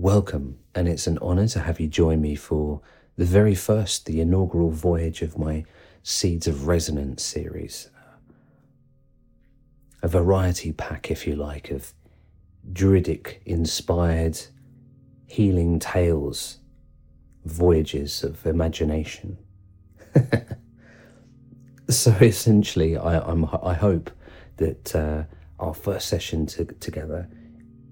Welcome, and it's an honour to have you join me for the very first, the inaugural voyage of my Seeds of Resonance series. A variety pack, if you like, of druidic inspired healing tales, voyages of imagination. so essentially, I, I'm, I hope that uh, our first session to, together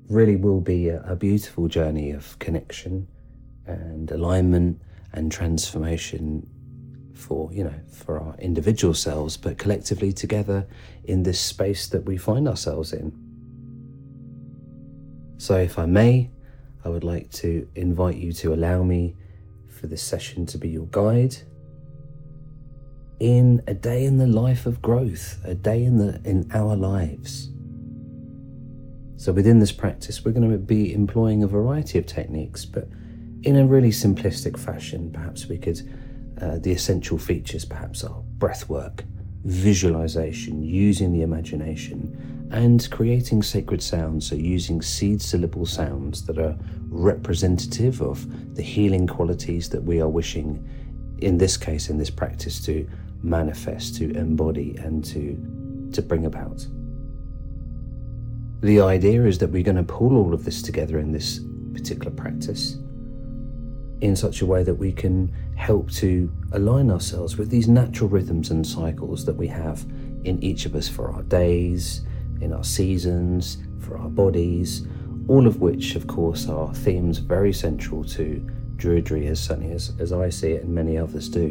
really will be a, a beautiful journey of connection and alignment and transformation for you know for our individual selves but collectively together in this space that we find ourselves in. So if i may i would like to invite you to allow me for this session to be your guide in a day in the life of growth a day in the in our lives so within this practice we're going to be employing a variety of techniques but in a really simplistic fashion perhaps we could uh, the essential features perhaps are breath work, visualization, using the imagination, and creating sacred sounds, so using seed syllable sounds that are representative of the healing qualities that we are wishing, in this case, in this practice, to manifest, to embody, and to, to bring about. The idea is that we're going to pull all of this together in this particular practice in such a way that we can help to align ourselves with these natural rhythms and cycles that we have in each of us for our days, in our seasons, for our bodies, all of which, of course, are themes very central to Druidry, as certainly as, as I see it and many others do.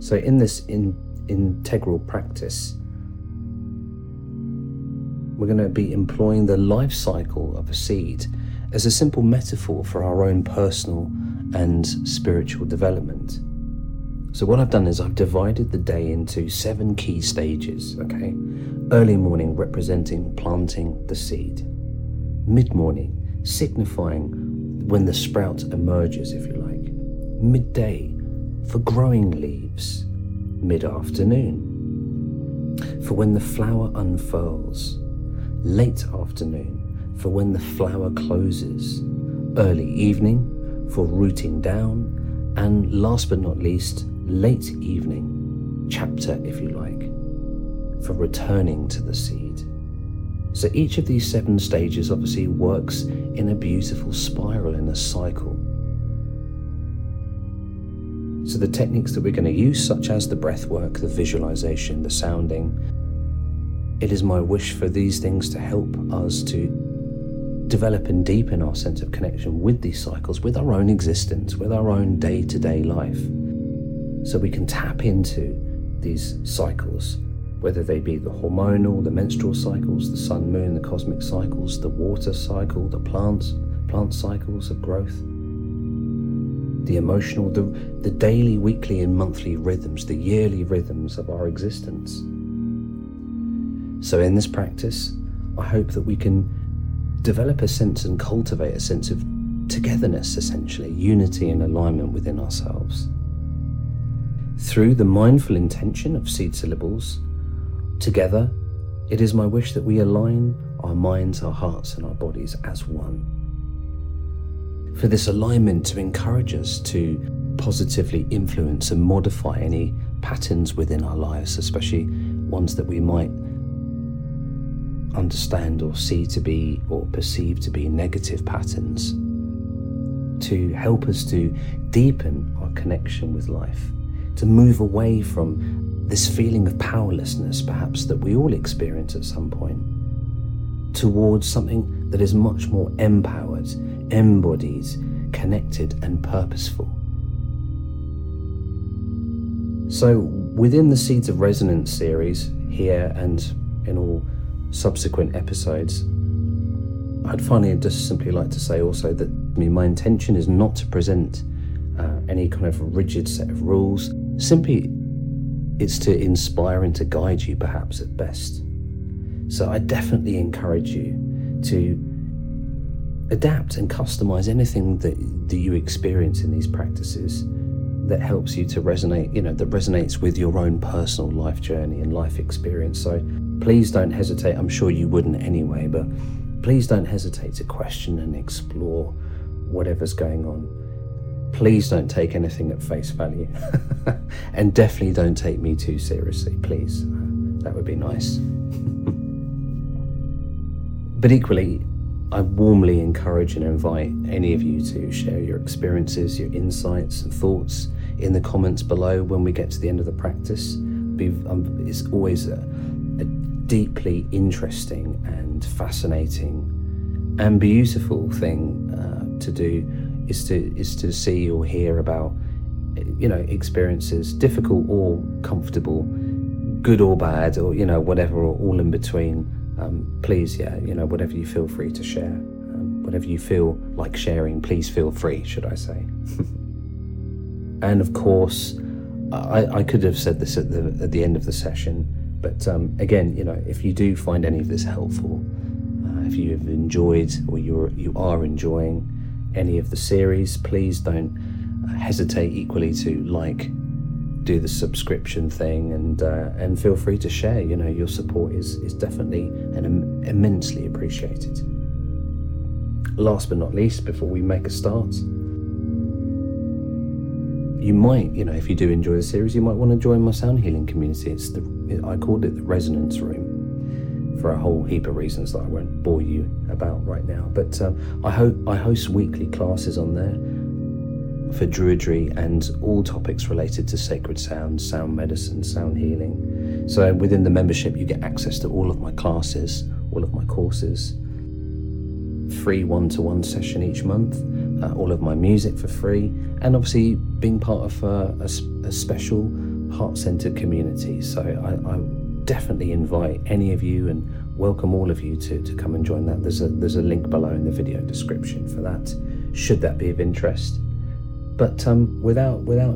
So, in this in, integral practice, we're going to be employing the life cycle of a seed as a simple metaphor for our own personal and spiritual development. So, what I've done is I've divided the day into seven key stages, okay? Early morning representing planting the seed, mid morning signifying when the sprout emerges, if you like, midday for growing leaves, mid afternoon for when the flower unfurls, late afternoon for when the flower closes, early evening for rooting down, and last but not least, late evening, chapter if you like, for returning to the seed. So each of these seven stages obviously works in a beautiful spiral, in a cycle. So the techniques that we're going to use, such as the breath work, the visualization, the sounding, it is my wish for these things to help us to develop and deepen our sense of connection with these cycles, with our own existence, with our own day to day life. So we can tap into these cycles, whether they be the hormonal, the menstrual cycles, the sun, moon, the cosmic cycles, the water cycle, the plants, plant cycles of growth, the emotional, the, the daily, weekly, and monthly rhythms, the yearly rhythms of our existence. So, in this practice, I hope that we can develop a sense and cultivate a sense of togetherness, essentially, unity and alignment within ourselves. Through the mindful intention of seed syllables, together, it is my wish that we align our minds, our hearts, and our bodies as one. For this alignment to encourage us to positively influence and modify any patterns within our lives, especially ones that we might understand or see to be or perceive to be negative patterns to help us to deepen our connection with life, to move away from this feeling of powerlessness, perhaps that we all experience at some point, towards something that is much more empowered, embodied, connected, and purposeful. So, within the Seeds of Resonance series, here and in all subsequent episodes. I'd finally just simply like to say also that I mean, my intention is not to present uh, any kind of rigid set of rules. Simply, it's to inspire and to guide you, perhaps at best. So I definitely encourage you to adapt and customize anything that, that you experience in these practices that helps you to resonate, you know, that resonates with your own personal life journey and life experience. So please don't hesitate. I'm sure you wouldn't anyway, but please don't hesitate to question and explore whatever's going on. Please don't take anything at face value. and definitely don't take me too seriously, please. That would be nice. but equally, I warmly encourage and invite any of you to share your experiences, your insights, and thoughts in the comments below when we get to the end of the practice. Um, it's always a deeply interesting and fascinating and beautiful thing uh, to do is to is to see or hear about you know experiences difficult or comfortable good or bad or you know whatever or all in between um, please, yeah, you know, whatever you feel free to share, um, whatever you feel like sharing, please feel free, should I say. and of course, I, I, could have said this at the, at the end of the session, but um, again, you know, if you do find any of this helpful, uh, if you have enjoyed or you're, you are enjoying any of the series, please don't hesitate equally to like, do the subscription thing and uh, and feel free to share. You know, your support is is definitely and Im- immensely appreciated. Last but not least, before we make a start, you might, you know, if you do enjoy the series, you might want to join my sound healing community. It's the I called it the Resonance Room for a whole heap of reasons that I won't bore you about right now. But um, I hope I host weekly classes on there for Druidry and all topics related to sacred sound, sound medicine, sound healing. So within the membership, you get access to all of my classes, all of my courses, free one to one session each month, uh, all of my music for free, and obviously being part of uh, a, a, special heart centered community. So I, I, definitely invite any of you and welcome all of you to, to come and join that. There's a, there's a link below in the video description for that, should that be of interest. But um, without without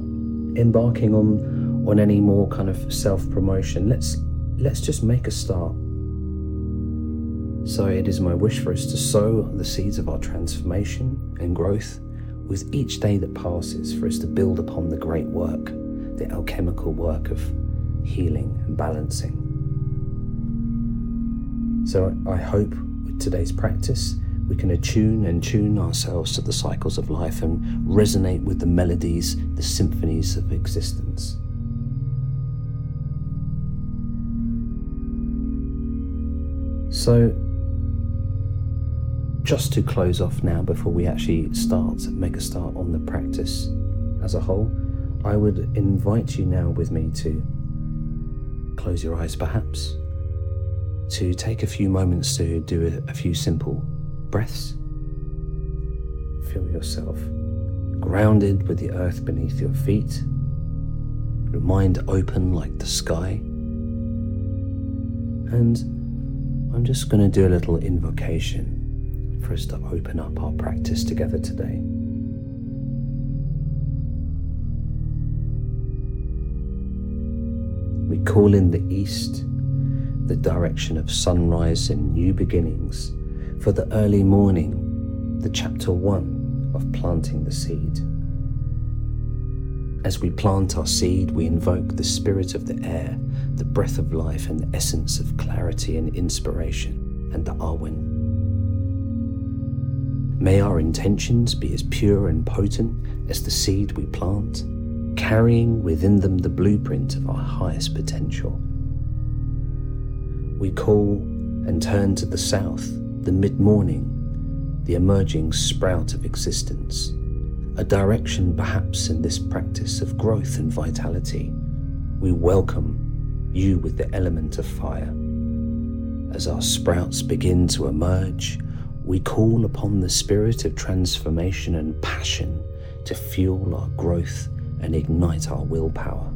embarking on on any more kind of self promotion, let's let's just make a start. So it is my wish for us to sow the seeds of our transformation and growth with each day that passes, for us to build upon the great work, the alchemical work of healing and balancing. So I hope with today's practice we can attune and tune ourselves to the cycles of life and resonate with the melodies, the symphonies of existence. So, just to close off now before we actually start, make a start on the practice as a whole, I would invite you now with me to close your eyes perhaps, to take a few moments to do a, a few simple breaths. Feel yourself grounded with the earth beneath your feet, your mind open like the sky. And I'm just going to do a little invocation for us to open up our practice together today. We call in the east, the direction of sunrise and new beginnings for the early morning, the chapter one of planting the seed. As we plant our seed, we invoke the spirit of the air, the breath of life, and the essence of clarity and inspiration, and the Awen. May our intentions be as pure and potent as the seed we plant, carrying within them the blueprint of our highest potential. We call and turn to the south the mid morning, the emerging sprout of existence, a direction perhaps in this practice of growth and vitality. We welcome you with the element of fire. As our sprouts begin to emerge, we call upon the spirit of transformation and passion to fuel our growth and ignite our willpower.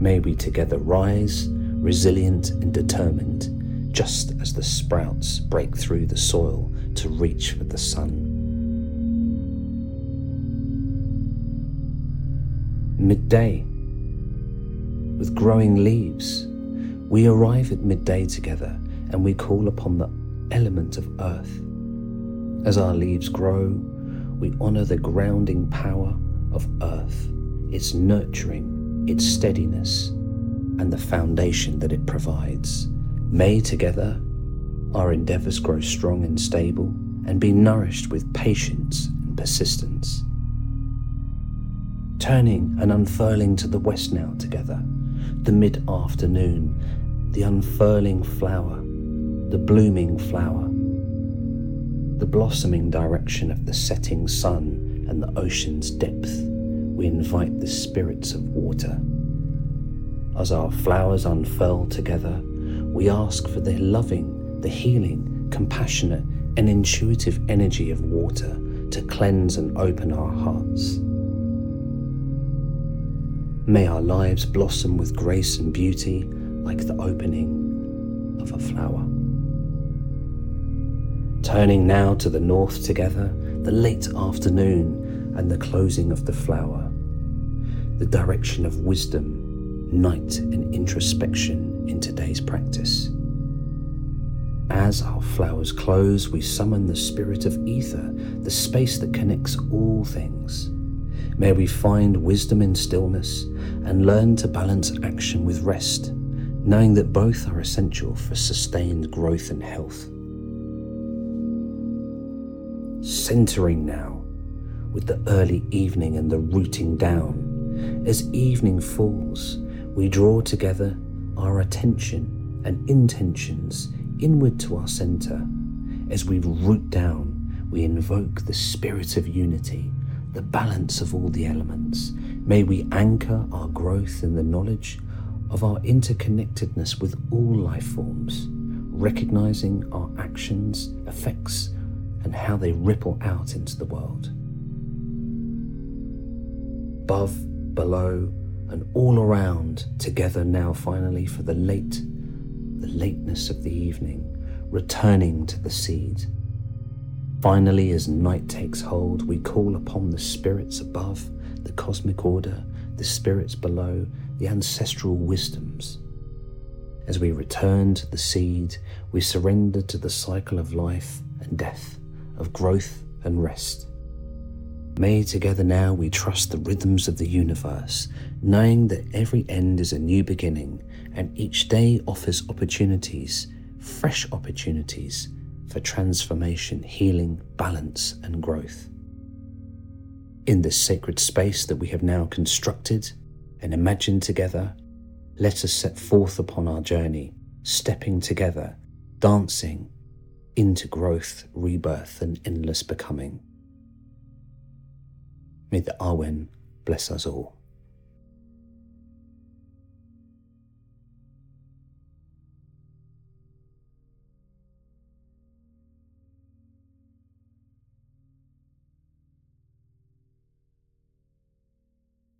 May we together rise, resilient and determined just as the sprouts break through the soil to reach for the sun. Midday. With growing leaves, we arrive at midday together and we call upon the element of earth. As our leaves grow, we honour the grounding power of earth, its nurturing, its steadiness, and the foundation that it provides May together our endeavours grow strong and stable and be nourished with patience and persistence. Turning and unfurling to the west now together, the mid afternoon, the unfurling flower, the blooming flower, the blossoming direction of the setting sun and the ocean's depth, we invite the spirits of water. As our flowers unfurl together, we ask for the loving, the healing, compassionate, and intuitive energy of water to cleanse and open our hearts. May our lives blossom with grace and beauty like the opening of a flower. Turning now to the north together, the late afternoon and the closing of the flower, the direction of wisdom, night, and introspection in today's practice. As our flowers close, we summon the spirit of ether, the space that connects all things. May we find wisdom in stillness and learn to balance action with rest, knowing that both are essential for sustained growth and health. Centering now with the early evening and the rooting down. As evening falls, we draw together our attention and intentions inward to our center. As we root down, we invoke the spirit of unity, the balance of all the elements. May we anchor our growth in the knowledge of our interconnectedness with all life forms, recognizing our actions, effects, and how they ripple out into the world. Above, below, and all around, together now finally for the late the lateness of the evening, returning to the seed. Finally, as night takes hold, we call upon the spirits above, the cosmic order, the spirits below, the ancestral wisdoms. As we return to the seed, we surrender to the cycle of life and death, of growth and rest. May together now we trust the rhythms of the universe, knowing that every end is a new beginning and each day offers opportunities, fresh opportunities for transformation, healing, balance, and growth. In this sacred space that we have now constructed and imagined together, let us set forth upon our journey, stepping together, dancing into growth, rebirth, and endless becoming. May the Awen bless us all.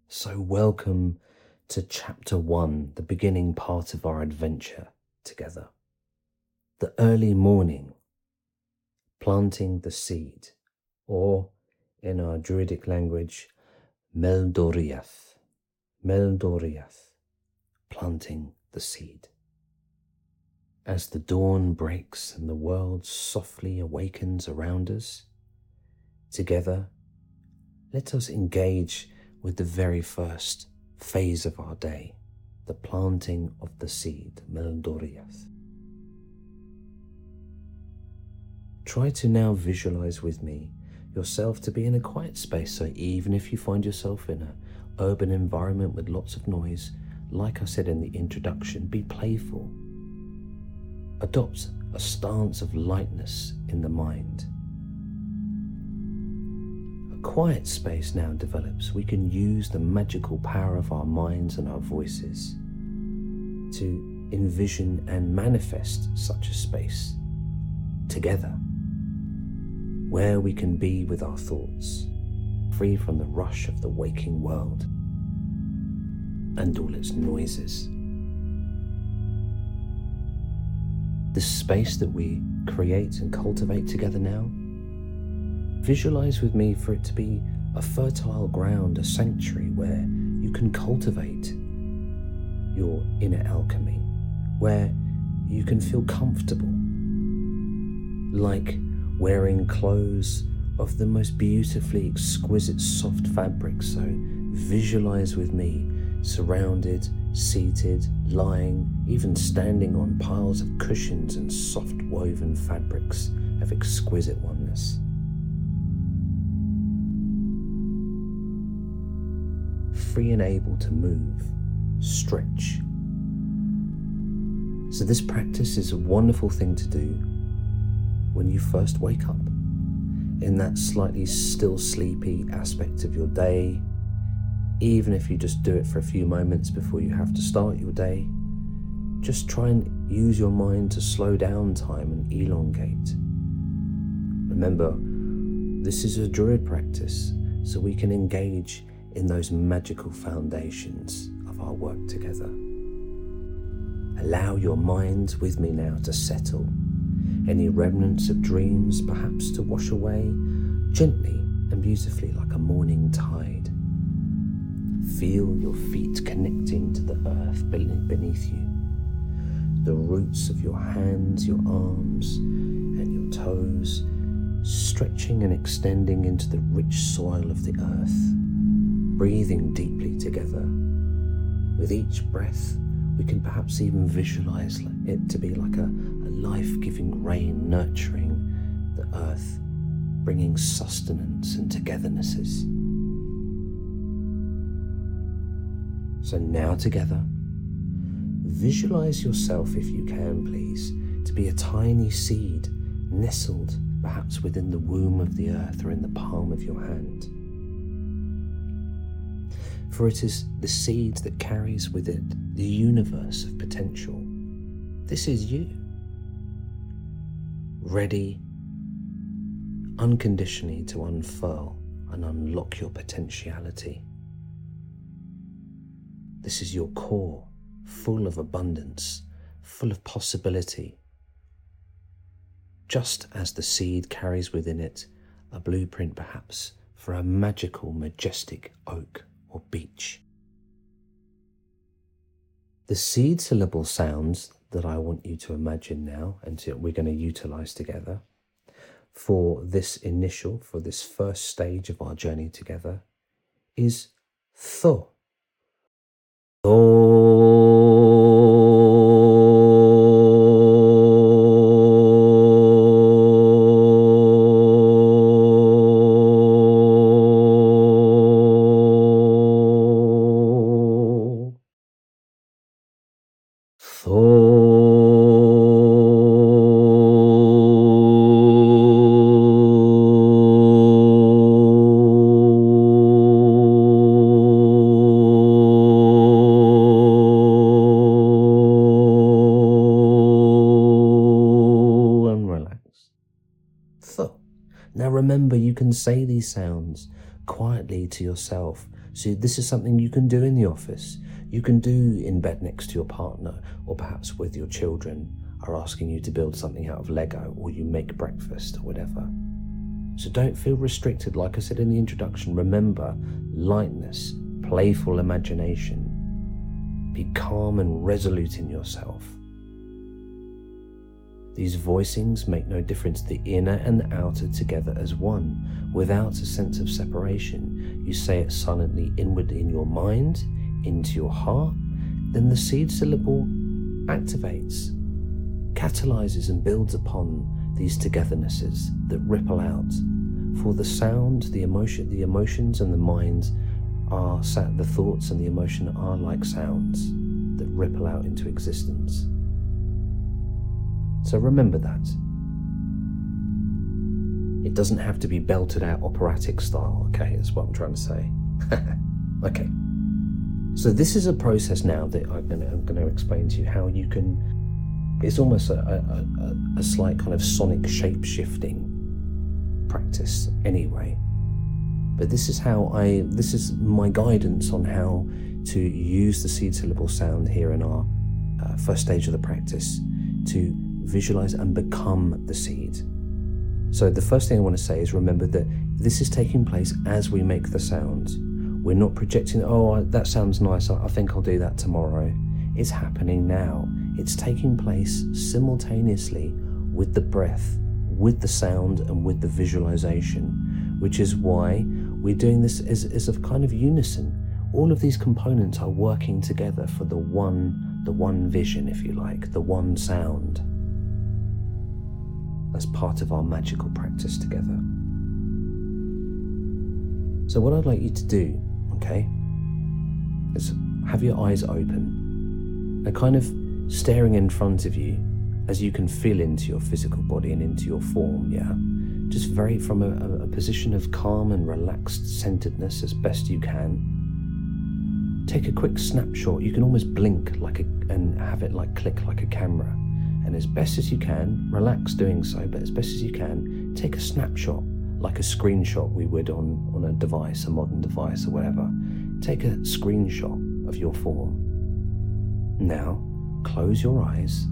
So, welcome to chapter one, the beginning part of our adventure together. The early morning, planting the seed, or in our Druidic language, Meldoriath, Meldoriath, planting the seed. As the dawn breaks and the world softly awakens around us, together, let us engage with the very first phase of our day, the planting of the seed, Meldoriath. Try to now visualize with me yourself to be in a quiet space. So even if you find yourself in an urban environment with lots of noise, like I said in the introduction, be playful. Adopt a stance of lightness in the mind A quiet space now develops, we can use the magical power of our minds and our voices to envision and manifest such a space together where we can be with our thoughts, free from the rush of the waking world and all its noises. The space that we create and cultivate together now Visualize with me for it to be a fertile ground, a sanctuary where you can cultivate your inner alchemy, where you can feel comfortable, like wearing clothes of the most beautifully exquisite soft fabric. So visualize with me surrounded seated, lying, even standing on piles of cushions and soft woven fabrics of exquisite oneness. Free and able to move, stretch. So, this practice is a wonderful thing to do when you first wake up in that slightly still sleepy aspect of your day, even if you just do it for a few moments before you have to start your day. Just try and use your mind to slow down time and elongate. Remember, this is a druid practice, so we can engage in those magical foundations of our work together. Allow your mind with me now to settle any remnants of dreams perhaps to wash away gently and beautifully like a morning tide. Feel your feet connecting to the earth beneath you, the roots of your hands, your arms, and your toes stretching and extending into the rich soil of the earth, breathing deeply together. With each breath, we can perhaps even visualize it to be like a, life giving rain nurturing the earth, bringing sustenance and togethernesses. So now together, visualize yourself, if you can, please, to be a tiny seed nestled perhaps within the womb of the earth or in the palm of your hand for it is the seed that carries with it the universe of potential. This is you, ready unconditionally to unfurl and unlock your potentiality. This is your core, full of abundance, full of possibility. Just as the seed carries within it a blueprint, perhaps, for a magical, majestic oak or beech. The seed syllable sounds that I want you to imagine now and we're going to utilize together for this initial, for this first stage of our journey together is tho. Now can say these sounds quietly to yourself. So, this is something you can do in the office. You can do in bed next to your partner, or perhaps with your children are asking you to build something out of Lego, or you make breakfast, or whatever. So, don't feel restricted. Like I said in the introduction, remember lightness, playful imagination. Be calm and resolute in yourself. These voicings make no difference. The inner and the outer together as one, without a sense of separation. You say it silently inward in your mind, into your heart, then the seed syllable activates, catalyzes, and builds upon these togethernesses that ripple out. For the sound, the emotion, the emotions, and the mind are sat. the thoughts and the emotion are like sounds that ripple out into existence. So remember that. It doesn't have to be belted out operatic style, okay? That's what I'm trying to say. okay. So this is a process now that I'm going, to, I'm going to explain to you how you can. It's almost a, a, a, a slight kind of sonic shape shifting practice, anyway. But this is how I. This is my guidance on how to use the seed syllable sound here in our uh, first stage of the practice to visualize and become the seed. So, the first thing I want to say is remember that this is taking place as we make the sounds. We're not projecting, oh, that sounds nice, I think I'll do that tomorrow. It's happening now. It's taking place simultaneously with the breath, with the sound, and with the visualization, which is why we're doing this as, as a kind of unison. all of these components are working together for the one, the one vision, if you like, the one sound as part of our magical practice together. So, what I'd like you to do, okay, is have your eyes open and kind of staring in front of you as you can feel into your physical body and into your form, yeah? Just very from a, a position of calm and relaxed centeredness as best you can. Take a quick snapshot. You can almost blink like a, and have it like click like a camera. And as best as you can, relax doing so, but as best as you can, take a snapshot like a screenshot we would on, on a device, a modern device or whatever. Take a screenshot of your form. Now, close your eyes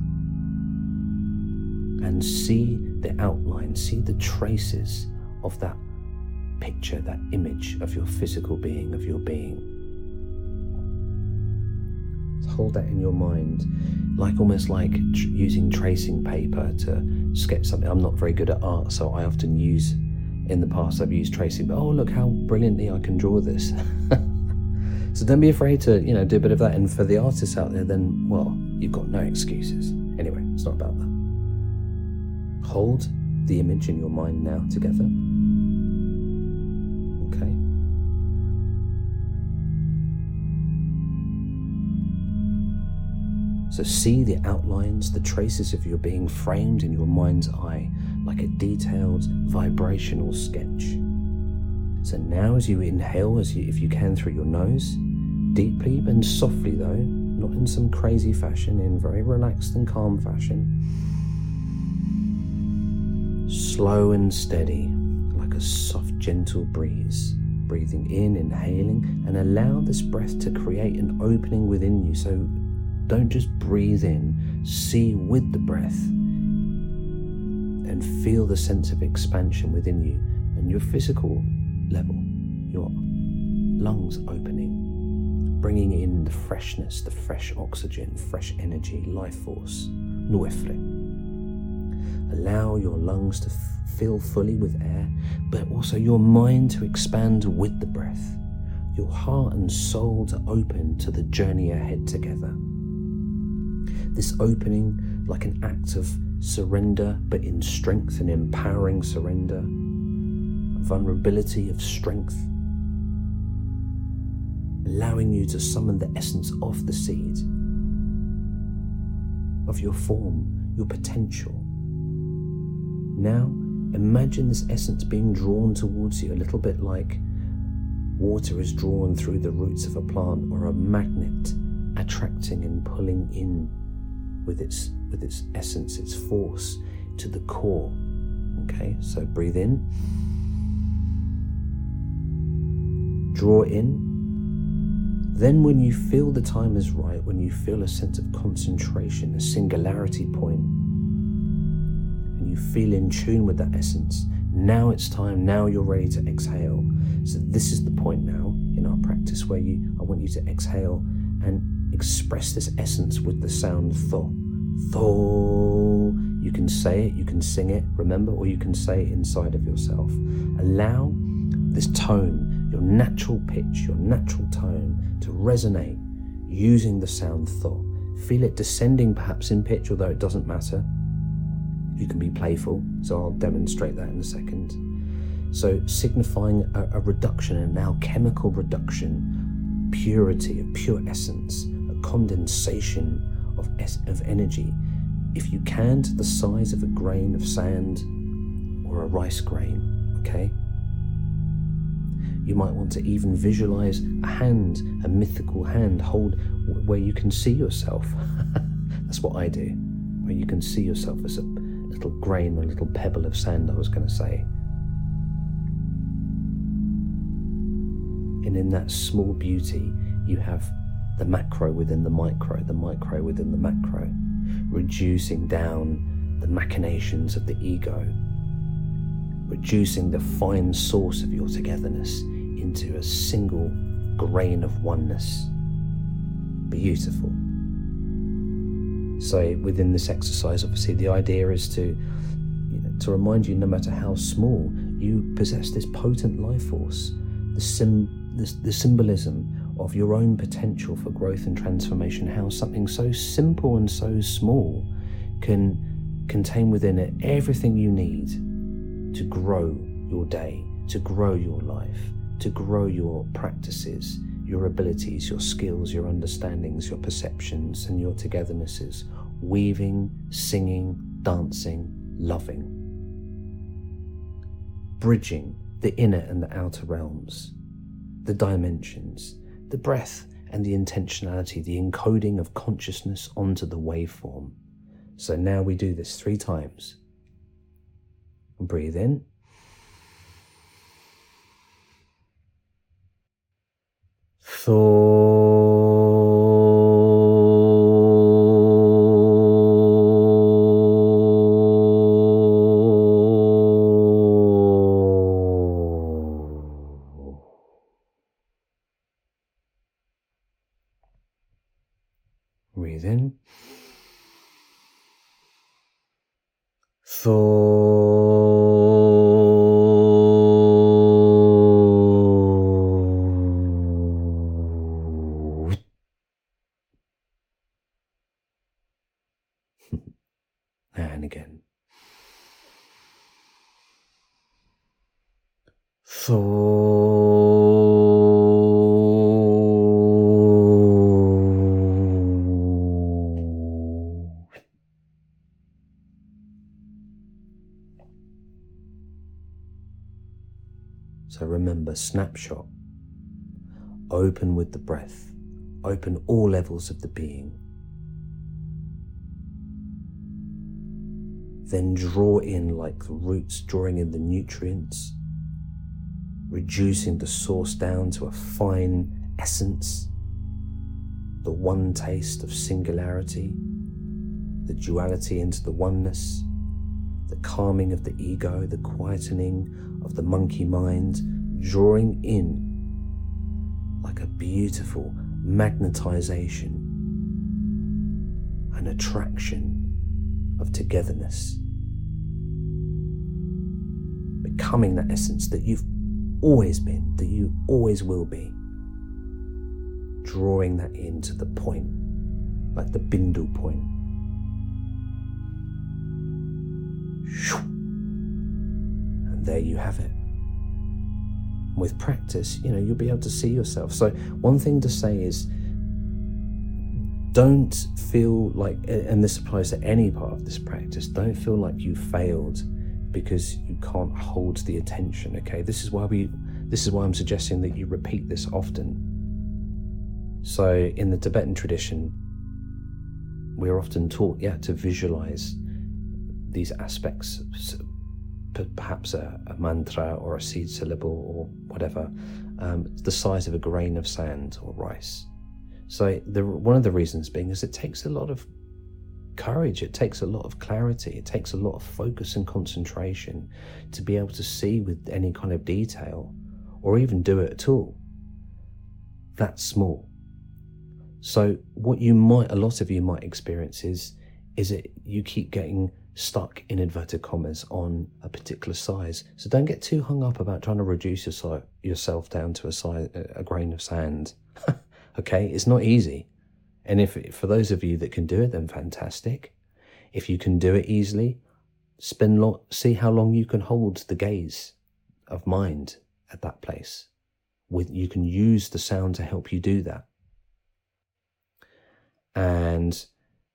and see the outline, see the traces of that picture, that image of your physical being, of your being. Hold that in your mind, like almost like tr- using tracing paper to sketch something. I'm not very good at art, so I often use in the past I've used tracing, but oh look how brilliantly I can draw this. so don't be afraid to, you know, do a bit of that. And for the artists out there, then well, you've got no excuses. Anyway, it's not about that. Hold the image in your mind now together. So see the outlines, the traces of your being framed in your mind's eye like a detailed vibrational sketch. So now, as you inhale, as you, if you can through your nose, deeply and softly though, not in some crazy fashion, in very relaxed and calm fashion, slow and steady, like a soft, gentle breeze. Breathing in, inhaling, and allow this breath to create an opening within you. So don't just breathe in, see with the breath and feel the sense of expansion within you and your physical level, your lungs opening, bringing in the freshness, the fresh oxygen, fresh energy, life force. Nuefle. Allow your lungs to f- fill fully with air, but also your mind to expand with the breath, your heart and soul to open to the journey ahead together. This opening, like an act of surrender, but in strength and empowering surrender, vulnerability of strength, allowing you to summon the essence of the seed, of your form, your potential. Now, imagine this essence being drawn towards you a little bit like water is drawn through the roots of a plant or a magnet attracting and pulling in with its with its essence, its force to the core. Okay, so breathe in, draw in. Then, when you feel the time is right, when you feel a sense of concentration, a singularity point, and you feel in tune with that essence, now it's time, now you're ready to exhale. So, this is the point now in our practice where you, I want you to exhale and express this essence with the sound tho. Tho. You can say it, you can sing it, remember, or you can say it inside of yourself. Allow this tone, your natural pitch, your natural tone, to resonate using the sound tho. Feel it descending perhaps in pitch, although it doesn't matter. You can be playful, so I'll demonstrate that in a second. So, signifying a, a reduction, an alchemical reduction, purity, a pure essence, condensation of, of energy, if you can, to the size of a grain of sand or a rice grain, okay? You might want to even visualize a hand, a mythical hand, hold where you can see yourself. That's what I do, where you can see yourself as a little grain or a little pebble of sand, I was going to say. And in that small beauty, you have the macro within the micro, the micro within the macro, reducing down the machinations of the ego, reducing the fine source of your togetherness into a single grain of oneness. Beautiful. So, within this exercise, obviously, the idea is to, to remind you, no matter how small, you possess this potent life force. The, sim- the, the symbolism of your own potential for growth and transformation, how something so simple and so small can contain within it everything you need to grow your day, to grow your life, to grow your practices, your abilities, your skills, your understandings, your perceptions, and your togethernesses, weaving, singing, dancing, loving, bridging the inner and the outer realms, the dimensions, the breath and the intentionality, the encoding of consciousness onto the waveform. So now we do this three times. Breathe in. Breathe Thought. So remember, snapshot. Open with the breath. Open all levels of the being. Then draw in like the roots, drawing in the nutrients, reducing the source down to a fine essence, the one taste of singularity, the duality into the oneness, the calming of the ego, the quietening of the monkey mind, drawing in like a beautiful magnetization, an attraction of togetherness, becoming that essence that you've always been, that you always will be, drawing that into the point, like the Bindu point. And there you have it. With practice, you know, you'll be able to see yourself. So, one thing to say is don't feel like, and this applies to any part of this practice, don't feel like you failed because you can't hold the attention. Okay, this is why we, this is why I'm suggesting that you repeat this often. So, in the Tibetan tradition, we're often taught, yeah, to visualize these aspects, perhaps a, a mantra or a seed syllable or whatever, um, the size of a grain of sand or rice. So the, one of the reasons being is it takes a lot of courage, it takes a lot of clarity, it takes a lot of focus and concentration to be able to see with any kind of detail or even do it at all. That's small. So what you might, a lot of you might experience is, is it you keep getting stuck in inverted commas on a particular size. So don't get too hung up about trying to reduce your, yourself down to a size, a grain of sand. okay, it's not easy. And if for those of you that can do it, then fantastic. If you can do it easily, spend long, see how long you can hold the gaze of mind at that place. With you can use the sound to help you do that. And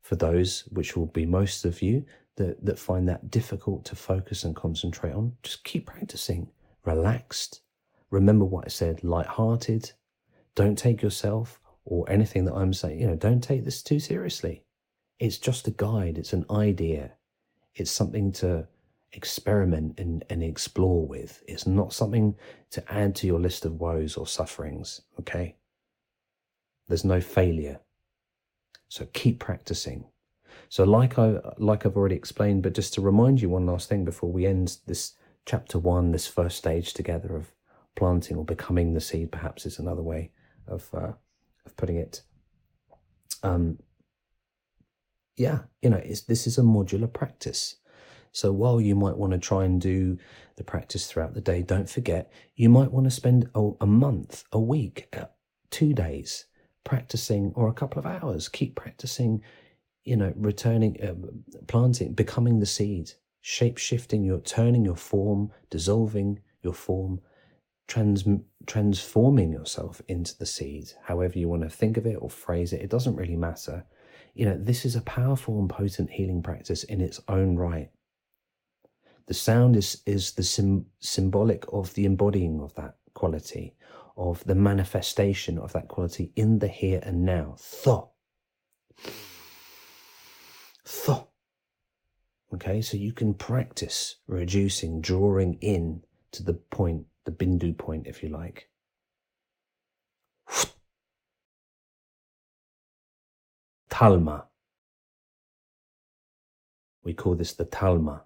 for those, which will be most of you, that, that find that difficult to focus and concentrate on, just keep practicing. Relaxed. Remember what I said, light-hearted. Don't take yourself or anything that I'm saying, you know, don't take this too seriously. It's just a guide, it's an idea. It's something to experiment and, and explore with. It's not something to add to your list of woes or sufferings, okay? There's no failure. So keep practicing. So like I like I've already explained, but just to remind you one last thing before we end this chapter one, this first stage together of planting or becoming the seed, perhaps is another way of uh, of putting it. Um, yeah, you know, this is a modular practice. So while you might want to try and do the practice throughout the day, don't forget you might want to spend a, a month, a week, uh, two days practicing or a couple of hours. Keep practicing, you know, returning, uh, planting, becoming the seed, shape shifting, your turning your form, dissolving your form, trans, transforming yourself into the seed, however you want to think of it or phrase it. It doesn't really matter. You know, this is a powerful and potent healing practice in its own right. The sound is, is the sim- symbolic of the embodying of that quality, of the manifestation of that quality in the here and now. Thought. Thought. Okay, so you can practice reducing, drawing in to the point, the bindu point, if you like. Talma. We call this the Talma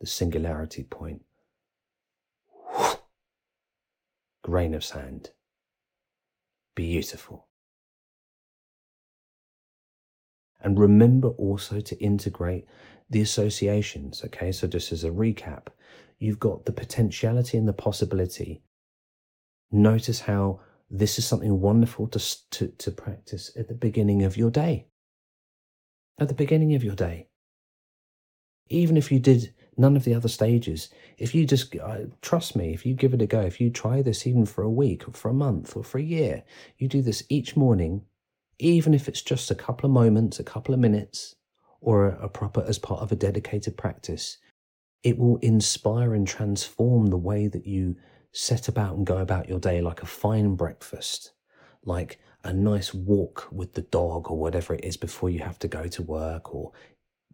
the singularity point. Grain of sand. Beautiful. And remember also to integrate the associations. Okay, so just as a recap, you've got the potentiality and the possibility. Notice how this is something wonderful to, to, to practice at the beginning of your day. At the beginning of your day. Even if you did none of the other stages. If you just uh, trust me, if you give it a go, if you try this even for a week or for a month or for a year, you do this each morning, even if it's just a couple of moments, a couple of minutes, or a, proper as part of a dedicated practice, it will inspire and transform the way that you set about and go about your day like a fine breakfast, like a nice walk with the dog or whatever it is before you have to go to work or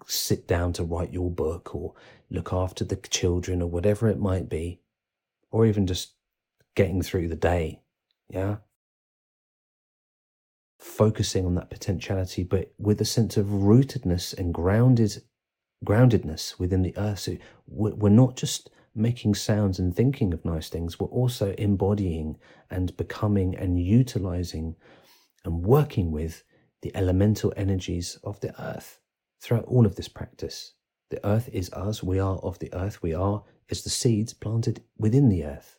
sit down to write your book or look after the children or whatever it might be, or even just getting through the day. Yeah. Focusing on that potentiality, but with a sense of rootedness and grounded groundedness within the earth. So we're not just making sounds and thinking of nice things, we're also embodying and becoming and utilizing and working with the elemental energies of the earth throughout all of this practice. The earth is us, we are of the earth, we are as the seeds planted within the earth.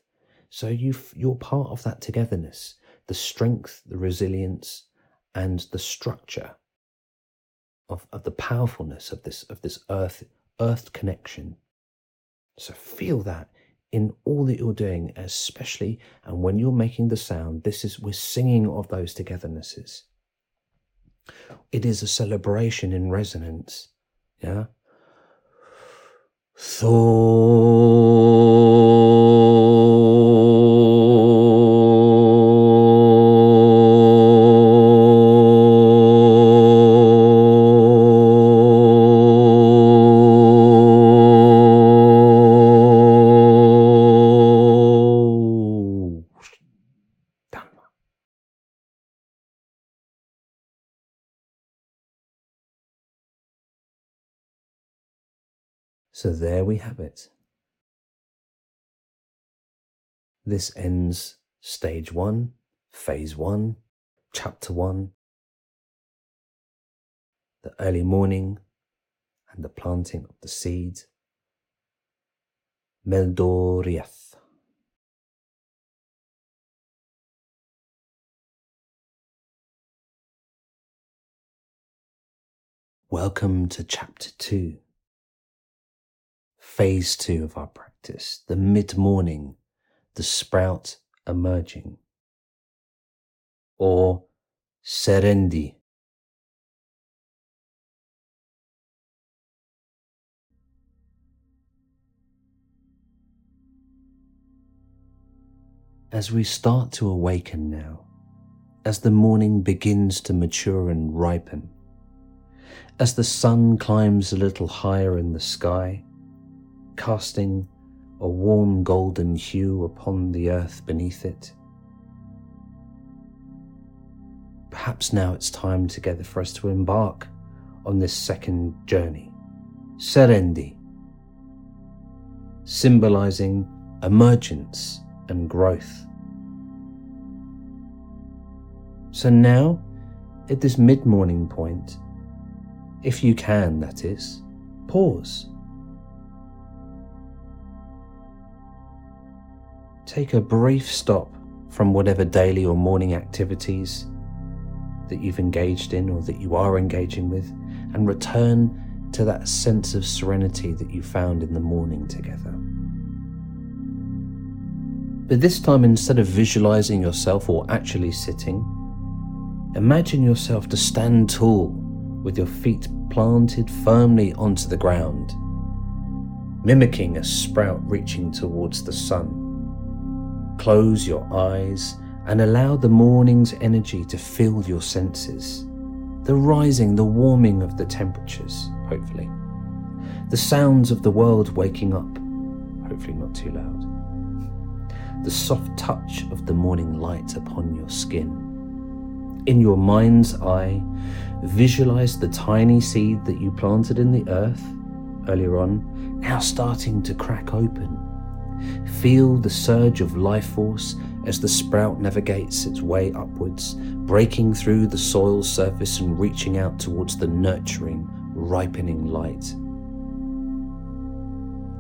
So you you're part of that togetherness, the strength, the resilience, and the structure of, of the powerfulness of this of this earth earth connection. So feel that in all that you're doing, especially and when you're making the sound, this is we're singing of those togethernesses. It is a celebration in resonance. Yeah. So there we have it. This ends stage one, phase one, chapter one, the early morning and the planting of the seed. Meldoriath. Welcome to chapter two phase two of our practice, the mid morning, the sprout emerging, or serendi. As we start to awaken now, as the morning begins to mature and ripen, as the sun climbs a little higher in the sky, casting a warm golden hue upon the earth beneath it. Perhaps now it's time together for us to embark on this second journey, Serendi, symbolizing emergence and growth. So now, at this mid morning point, if you can, that is, pause Take a brief stop from whatever daily or morning activities that you've engaged in or that you are engaging with, and return to that sense of serenity that you found in the morning together. But this time, instead of visualizing yourself or actually sitting, imagine yourself to stand tall with your feet planted firmly onto the ground, mimicking a sprout reaching towards the sun. Close your eyes and allow the morning's energy to fill your senses. The rising, the warming of the temperatures, hopefully. The sounds of the world waking up, hopefully not too loud. The soft touch of the morning light upon your skin. In your mind's eye, visualize the tiny seed that you planted in the earth earlier on, now starting to crack open Feel the surge of life force as the sprout navigates its way upwards, breaking through the soil surface and reaching out towards the nurturing, ripening light.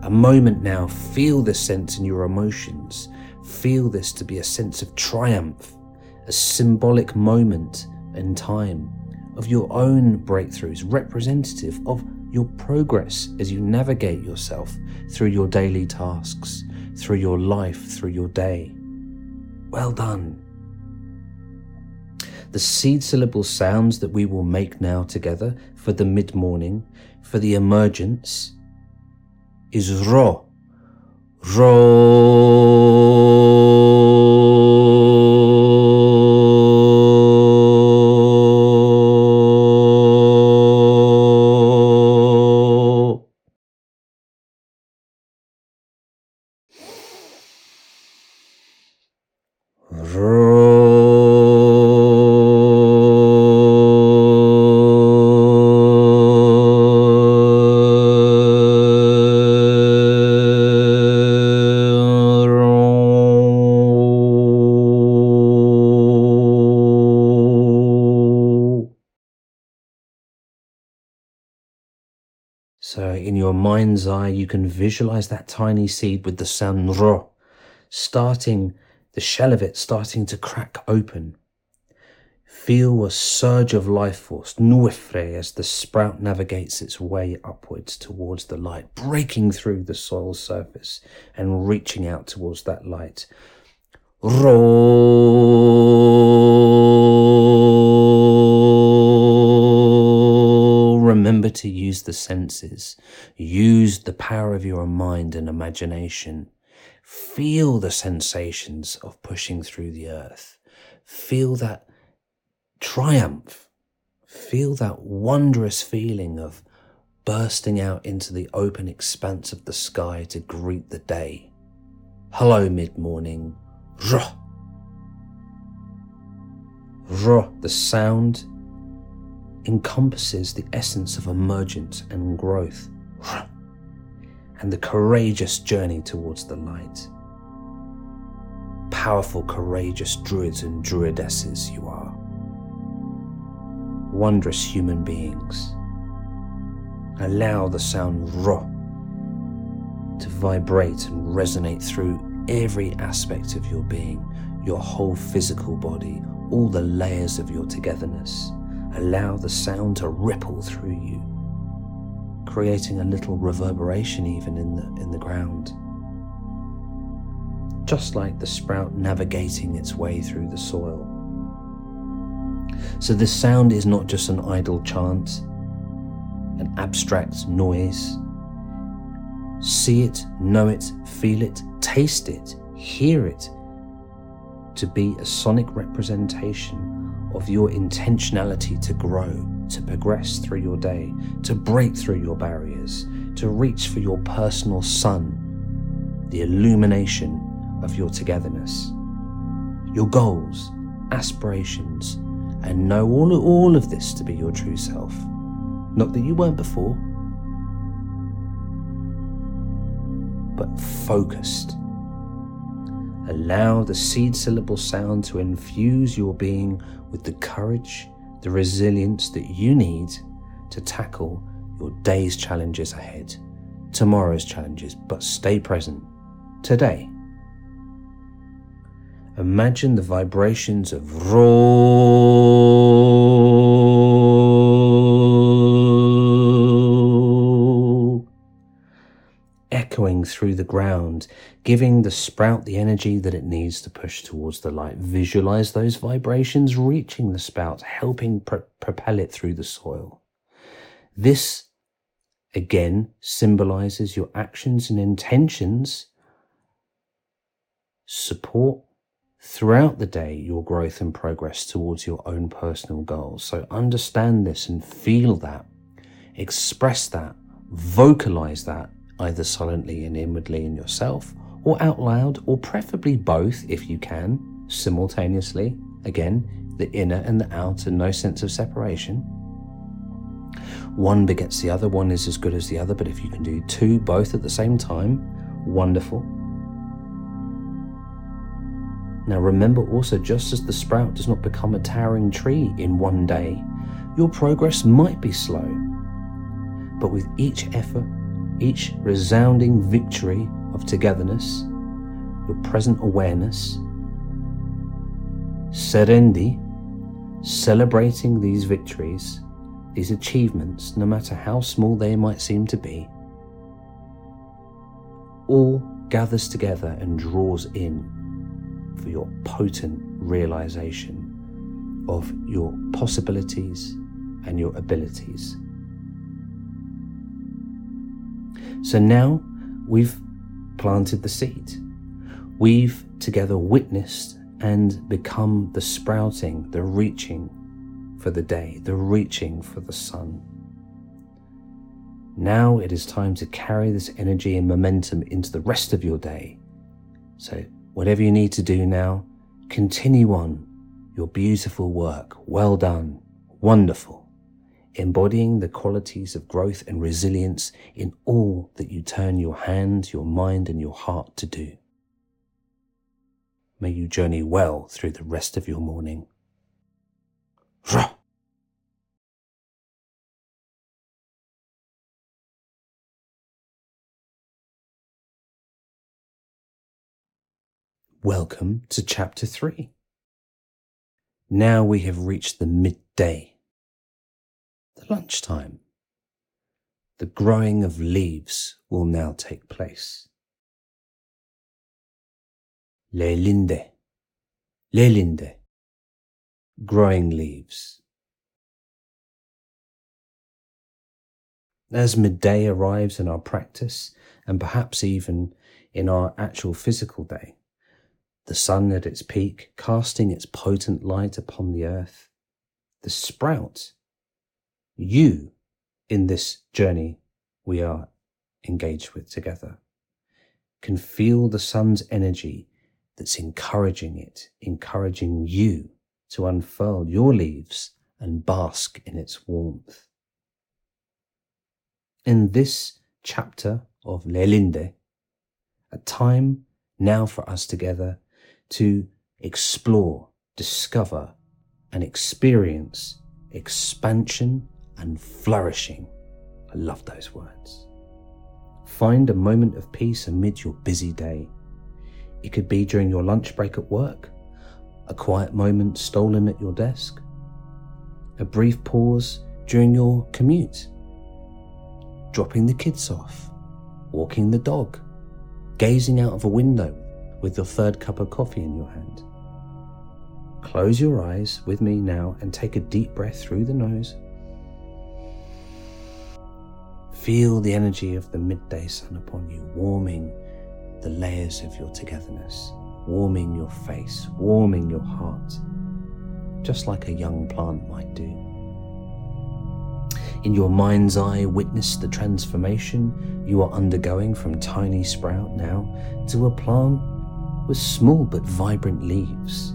A moment now, feel this sense in your emotions. Feel this to be a sense of triumph, a symbolic moment in time of your own breakthroughs, representative of your progress as you navigate yourself through your daily tasks, through your life, through your day. Well done. The seed syllable sounds that we will make now together for the mid morning, for the emergence, is ro. Ro. Mind's eye, you can visualize that tiny seed with the sound ro, starting the shell of it starting to crack open. Feel a surge of life force, nuifre, as the sprout navigates its way upwards towards the light, breaking through the soil surface and reaching out towards that light. Remember to use the senses. Use the power of your mind and imagination. Feel the sensations of pushing through the earth. Feel that triumph. Feel that wondrous feeling of bursting out into the open expanse of the sky to greet the day. Hello, mid morning. Ruh. The sound encompasses the essence of emergence and growth. And the courageous journey towards the light. Powerful, courageous druids and druidesses you are. Wondrous human beings. Allow the sound Ro to vibrate and resonate through every aspect of your being, your whole physical body, all the layers of your togetherness. Allow the sound to ripple through you, creating a little reverberation even in the, in the ground. Just like the sprout navigating its way through the soil. So this sound is not just an idle chant, an abstract noise. See it, know it, feel it, taste it, hear it, to be a sonic representation of your intentionality to grow, to progress through your day, to break through your barriers, to reach for your personal sun, the illumination of your togetherness, your goals, aspirations, and know all, all of this to be your true self. Not that you weren't before, but focused. Allow the seed syllable sound to infuse your being with the courage, the resilience that you need to tackle your day's challenges ahead, tomorrow's challenges, but stay present today. Imagine the vibrations of roll echoing through the ground, giving the sprout the energy that it needs to push towards the light. Visualize those vibrations reaching the spout, helping pr- propel it through the soil. This again symbolizes your actions and intentions support throughout the day your growth and progress towards your own personal goals. So understand this and feel that, express that, vocalize that either silently and inwardly in yourself or out loud, or preferably both if you can, simultaneously. Again, the inner and the outer, no sense of separation. One begets the other, one is as good as the other, but if you can do two both at the same time, wonderful. Now remember also, just as the sprout does not become a towering tree in one day, your progress might be slow. But with each effort, each resounding victory of togetherness, your present awareness, serendi, celebrating these victories, these achievements, no matter how small they might seem to be, all gathers together and draws in for your potent realization of your possibilities and your abilities. So now we've planted the seed. We've together witnessed and become the sprouting, the reaching for the day, the reaching for the sun. Now it is time to carry this energy and momentum into the rest of your day. So Whatever you need to do now, continue on your beautiful work. Well done. Wonderful. Embodying the qualities of growth and resilience in all that you turn your hand, your mind, and your heart to do. May you journey well through the rest of your morning. Welcome to chapter 3. Now we have reached the midday, lunchtime. The growing of leaves will now take place. Lelinde, lelinde, growing leaves. As midday arrives in our practice, and perhaps even in our actual physical day, the sun at its peak, casting its potent light upon the earth. The sprout, you in this journey we are engaged with together, can feel the sun's energy that's encouraging it, encouraging you to unfurl your leaves and bask in its warmth. In this chapter of Lelinde, a time now for us together to explore, discover, and experience expansion and flourishing. I love those words. Find a moment of peace amid your busy day. It could be during your lunch break at work, a quiet moment stolen at your desk, a brief pause during your commute, dropping the kids off, walking the dog, gazing out of a window with your third cup of coffee in your hand. Close your eyes with me now and take a deep breath through the nose. Feel the energy of the midday sun upon you, warming the layers of your togetherness, warming your face, warming your heart, just like a young plant might do. In your mind's eye, witness the transformation you are undergoing from tiny sprout now to a plant with small but vibrant leaves.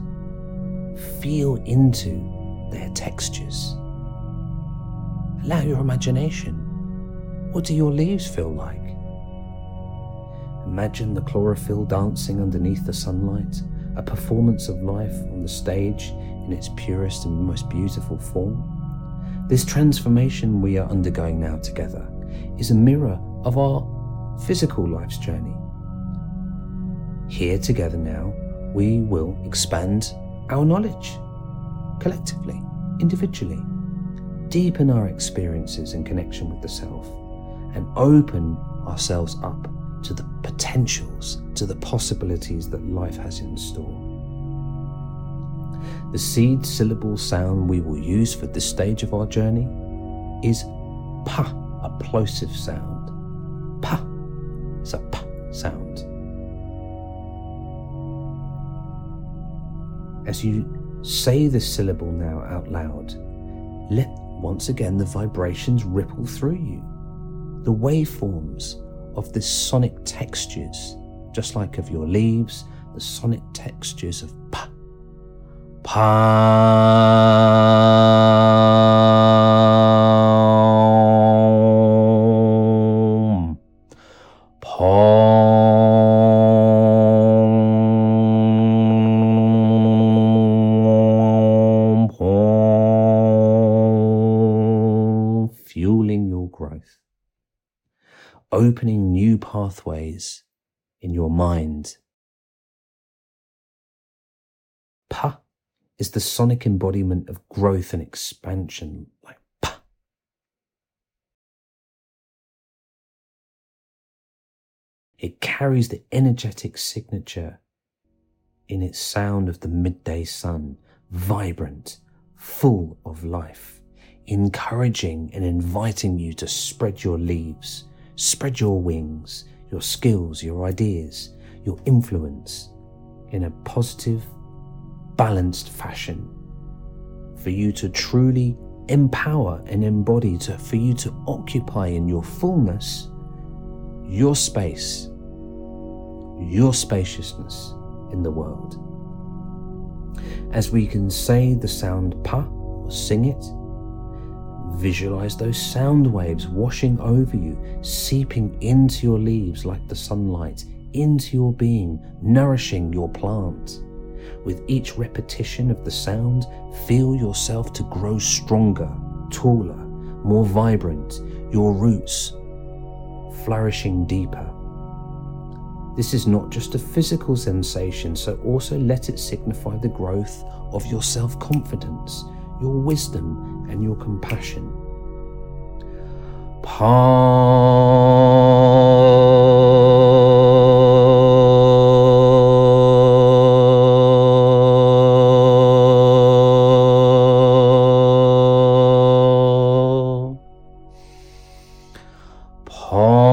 Feel into their textures. Allow your imagination. What do your leaves feel like? Imagine the chlorophyll dancing underneath the sunlight, a performance of life on the stage in its purest and most beautiful form. This transformation we are undergoing now together is a mirror of our physical life's journey here together now, we will expand our knowledge collectively, individually, deepen our experiences and connection with the self, and open ourselves up to the potentials, to the possibilities that life has in store. The seed syllable sound we will use for this stage of our journey is pa, a plosive sound. Pa is a pa sound. As you say this syllable now out loud, let once again the vibrations ripple through you. The waveforms of the sonic textures, just like of your leaves, the sonic textures of pa, palm, pathways in your mind. Pa is the sonic embodiment of growth and expansion, like pa. It carries the energetic signature in its sound of the midday sun, vibrant, full of life, encouraging and inviting you to spread your leaves, spread your wings, your skills, your ideas, your influence in a positive, balanced fashion for you to truly empower and embody to for you to occupy in your fullness your space your spaciousness in the world. As we can say the sound pa or sing it visualize those sound waves washing over you seeping into your leaves like the sunlight into your being nourishing your plant with each repetition of the sound, feel yourself to grow stronger, taller, more vibrant, your roots flourishing deeper. This is not just a physical sensation, so also let it signify the growth of your self confidence, your wisdom, and your compassion. Pa. Pa.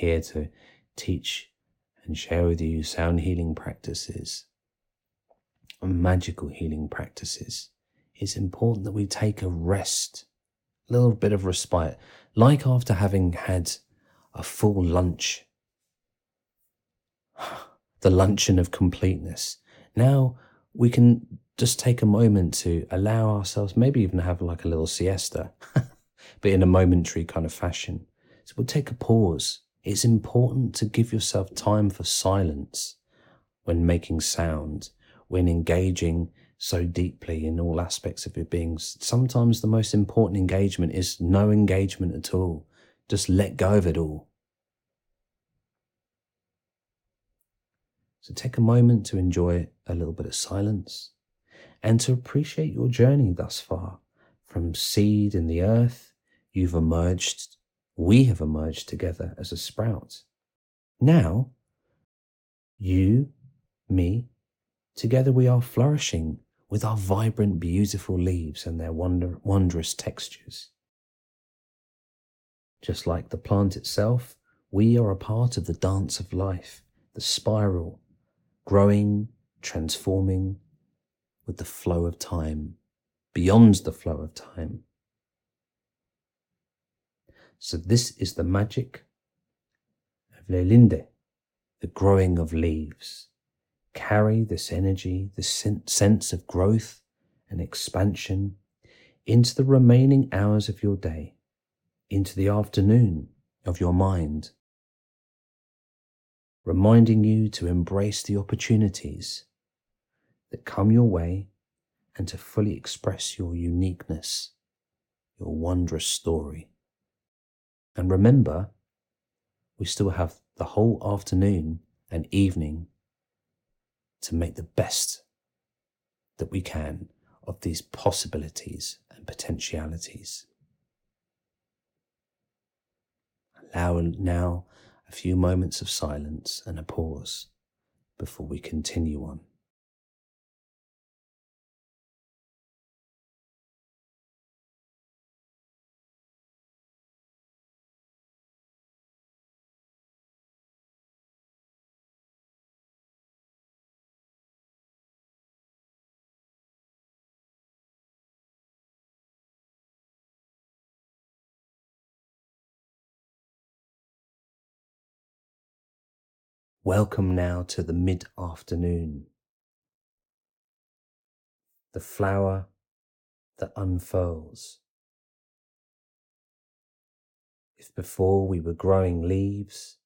Here to teach and share with you sound healing practices, and magical healing practices, it's important that we take a rest, a little bit of respite, like after having had a full lunch, the luncheon of completeness. Now we can just take a moment to allow ourselves, maybe even have like a little siesta, but in a momentary kind of fashion. So we'll take a pause. It's important to give yourself time for silence when making sound, when engaging so deeply in all aspects of your being. Sometimes the most important engagement is no engagement at all. Just let go of it all. So take a moment to enjoy a little bit of silence and to appreciate your journey thus far. From seed in the earth, you've emerged, we have emerged together as a sprout. Now, you, me, together we are flourishing with our vibrant, beautiful leaves and their wonder, wondrous textures. Just like the plant itself, we are a part of the dance of life, the spiral, growing, transforming with the flow of time, beyond the flow of time. So, this is the magic of Lelinde, the growing of leaves. Carry this energy, this sen- sense of growth and expansion into the remaining hours of your day. into the afternoon of your mind, reminding you to embrace the opportunities that come your way and to fully express your uniqueness, your wondrous story. And remember, we still have the whole afternoon and evening to make the best that we can of these possibilities and potentialities. Allow now a few moments of silence and a pause before we continue on. Welcome now to the mid afternoon. The flower that unfurls. If before we were growing leaves,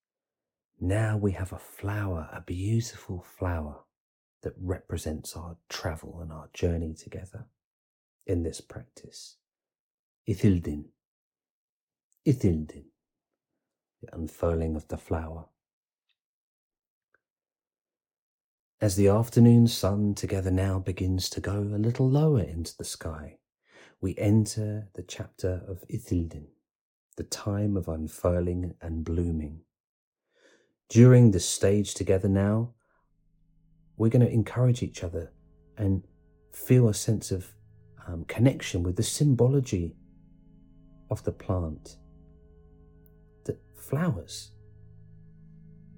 now we have a flower, a beautiful flower that represents our travel and our journey together in this practice. Ithildin. Ithildin. The unfurling of the flower. As the afternoon sun together now begins to go a little lower into the sky, we enter the chapter of Ithildin, the time of unfurling and blooming. During this stage together now, we're going to encourage each other and feel a sense of um, connection with the symbology of the plant the flowers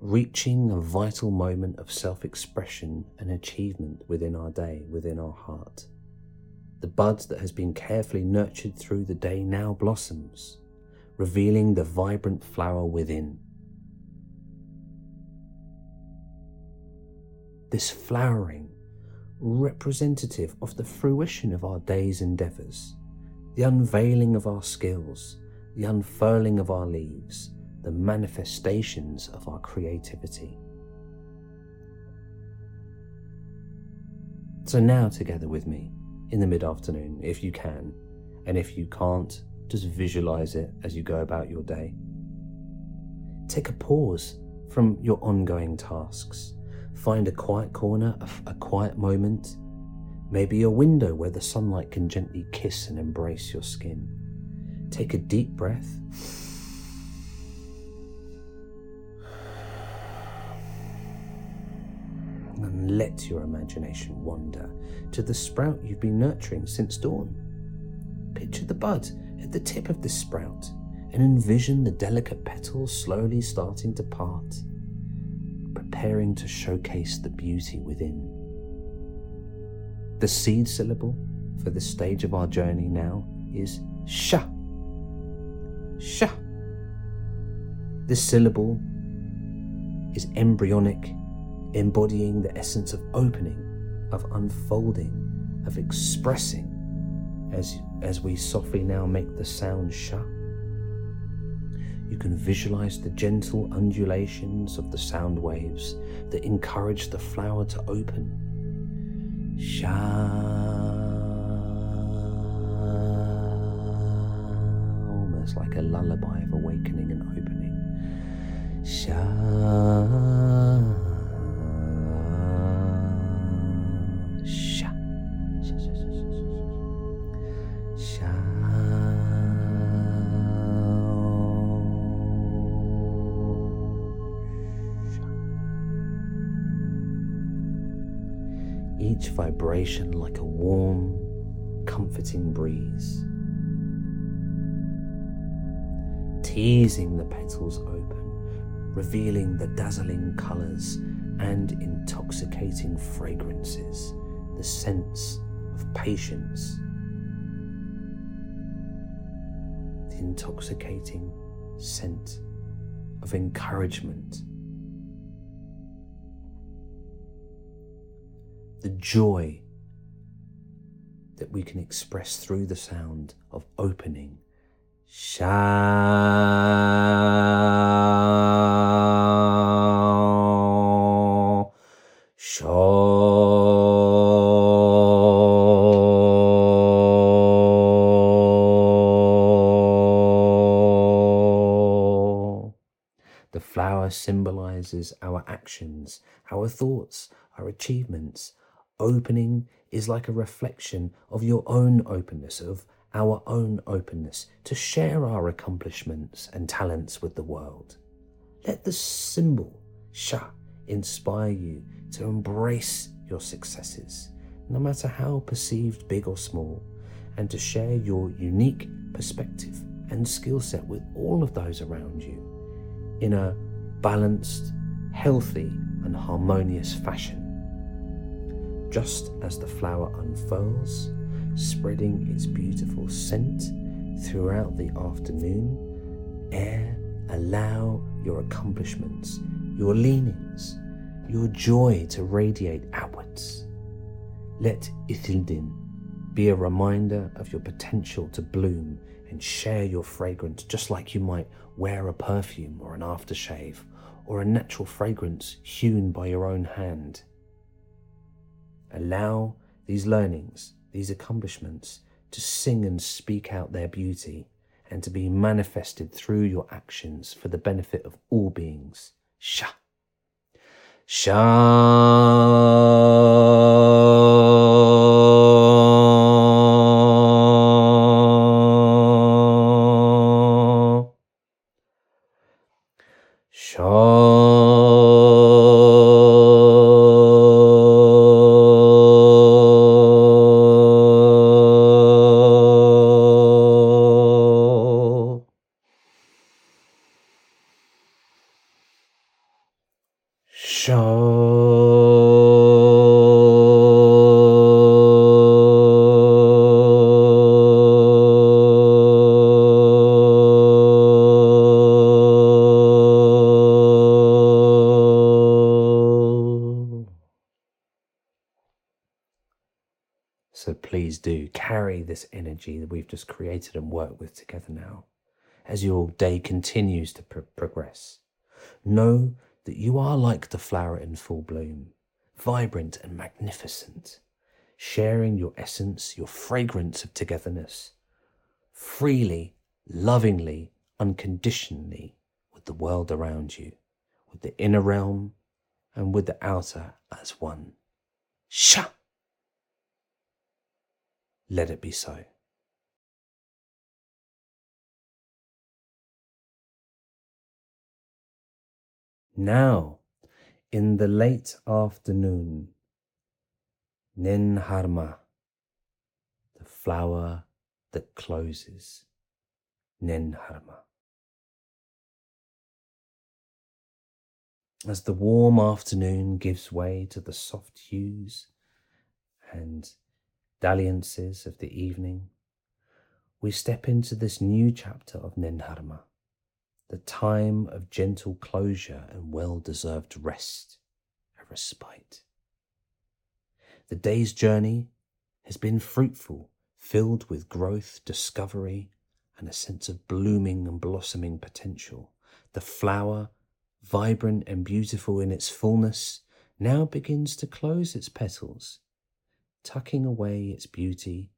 reaching a vital moment of self expression and achievement within our day, within our heart. The bud that has been carefully nurtured through the day now blossoms, revealing the vibrant flower within. This flowering, representative of the fruition of our day's endeavours, the unveiling of our skills, the unfurling of our leaves, the manifestations of our creativity. So, now together with me in the mid afternoon, if you can, and if you can't, just visualize it as you go about your day. Take a pause from your ongoing tasks. Find a quiet corner, a, a quiet moment, maybe a window where the sunlight can gently kiss and embrace your skin. Take a deep breath and let your imagination wander to the sprout you've been nurturing since dawn. Picture the bud at the tip of this sprout and envision the delicate petals slowly starting to part, preparing to showcase the beauty within. The seed syllable for this stage of our journey now is sha. Sha. This syllable is embryonic embodying the essence of opening, of unfolding, of expressing as, as we softly now make the sound sha. You can visualize the gentle undulations of the sound waves that encourage the flower to open. Sha. Almost like a lullaby of awakening and opening. Sha. Vibration like a warm, comforting breeze. Teasing the petals open, revealing the dazzling colours and intoxicating fragrances, the sense of patience, the intoxicating scent of encouragement the joy that we can express through the sound of opening. The flower symbolizes our actions, our thoughts, our achievements. Opening is like a reflection of your own openness, of our own openness to share our accomplishments and talents with the world. Let the symbol Sha inspire you to embrace your successes, no matter how perceived big or small, and to share your unique perspective and skill set with all of those around you in a balanced, healthy, and harmonious fashion. Just as the flower unfurls, spreading its beautiful scent throughout the afternoon, ere allow your accomplishments, your leanings, your joy to radiate outwards. Let Ithildin be a reminder of your potential to bloom and share your fragrance just like you might wear a perfume or an aftershave or a natural fragrance hewn by your own hand. Allow these learnings, these accomplishments, to sing and speak out their beauty and to be manifested through your actions for the benefit of all beings. Sha. Sha. Please do carry this energy that we've just created and worked with together now as your day continues to pro- progress. Know that you are like the flower in full bloom, vibrant and magnificent, sharing your essence, your fragrance of togetherness, freely, lovingly, unconditionally with the world around you, with the inner realm and with the outer as one. Sha! Let it be so. Now, in the late afternoon, Ninharma, the flower that closes. Ninharma. As the warm afternoon gives way to the soft hues and dalliances of the evening, we step into this new chapter of Ninharma the time of gentle closure and well deserved rest, a respite. The day's journey has been fruitful, filled with growth, discovery, and a sense of blooming and blossoming potential. The flower, vibrant and beautiful in its fullness, now begins to close its petals, tucking away its beauty.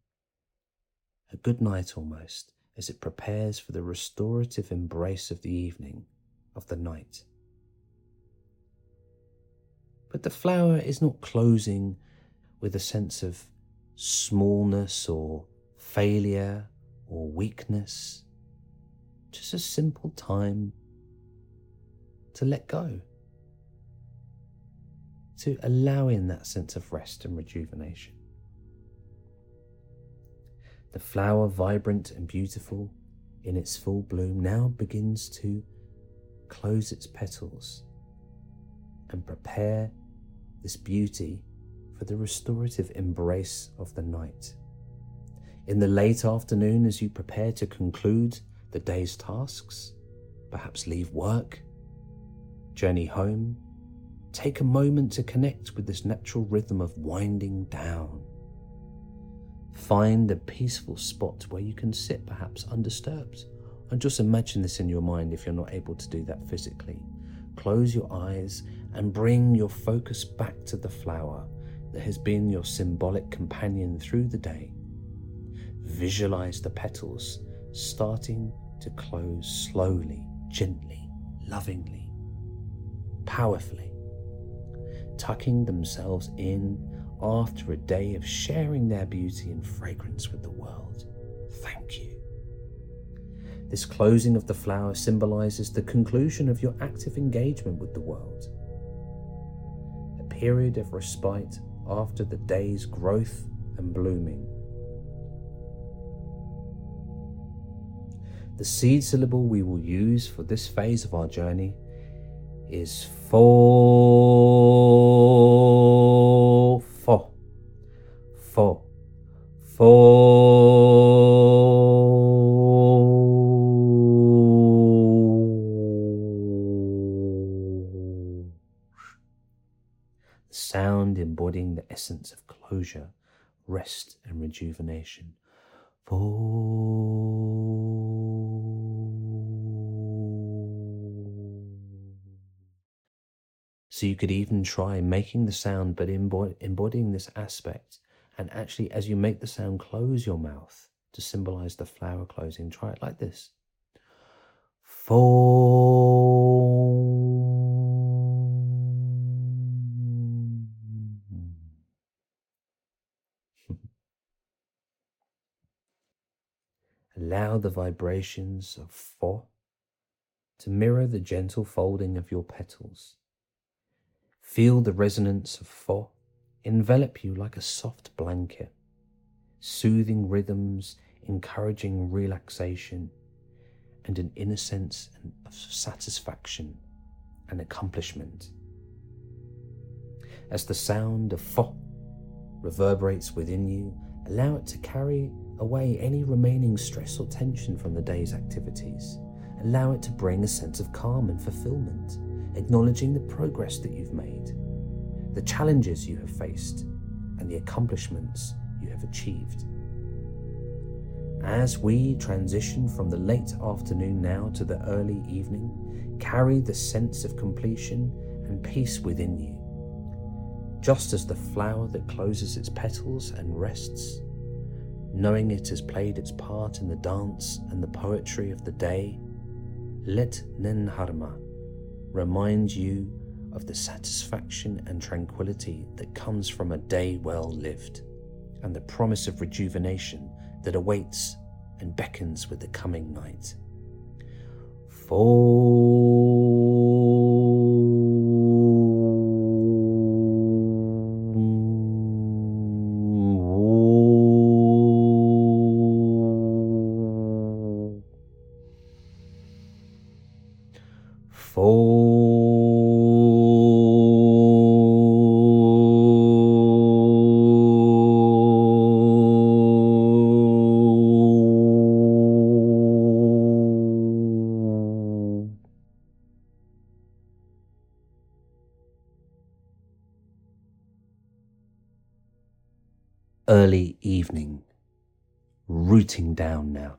A good night almost as it prepares for the restorative embrace of the evening, of the night. But the flower is not closing with a sense of smallness or failure or weakness, just a simple time to let go, to allow in that sense of rest and rejuvenation. The flower, vibrant and beautiful in its full bloom, now begins to close its petals and prepare this beauty for the restorative embrace of the night. In the late afternoon, as you prepare to conclude the day's tasks, perhaps leave work, journey home, take a moment to connect with this natural rhythm of winding down Find a peaceful spot where you can sit, perhaps undisturbed, And just imagine this in your mind if you're not able to do that physically. Close your eyes and bring your focus back to the flower that has been your symbolic companion through the day. Visualize the petals starting to close slowly, gently, lovingly, powerfully, tucking themselves in after a day of sharing their beauty and fragrance with the world. Thank you. This closing of the flower symbolizes the conclusion of your active engagement with the world, a period of respite after the day's growth and blooming. The seed syllable we will use for this phase of our journey is fo, fo. The sound embodying the essence of closure, rest, and rejuvenation. So you could even try making the sound, but embodying this aspect. And actually, as you make the sound, close your mouth to symbolize the flower closing. Try it like this. Allow the vibrations of fo to mirror the gentle folding of your petals. Feel the resonance of fo envelop you like a soft blanket, soothing rhythms, encouraging relaxation, and an inner sense of satisfaction and accomplishment. As the sound of fo reverberates within you, allow it to carry away any remaining stress or tension from the day's activities. Allow it to bring a sense of calm and fulfillment, acknowledging the progress that you've made, the challenges you have faced, and the accomplishments you have achieved. As we transition from the late afternoon now to the early evening, carry the sense of completion and peace within you. Just as the flower that closes its petals and rests, knowing it has played its part in the dance and the poetry of the day, let Nenharma remind you of the satisfaction and tranquility that comes from a day well lived, and the promise of rejuvenation that awaits and beckons with the coming night. For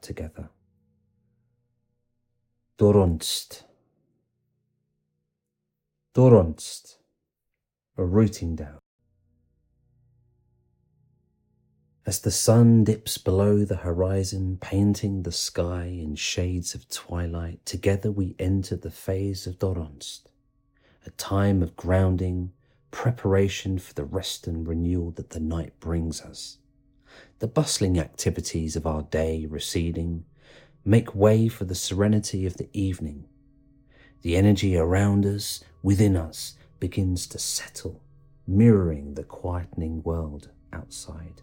together. Doronst. Doronst. A rooting down. As the sun dips below the horizon, painting the sky in shades of twilight, together we enter the phase of Doronst, a time of grounding, preparation for the rest and renewal that the night brings us. The bustling activities of our day receding make way for the serenity of the evening. The energy around us, within us, begins to settle, mirroring the quietening world outside.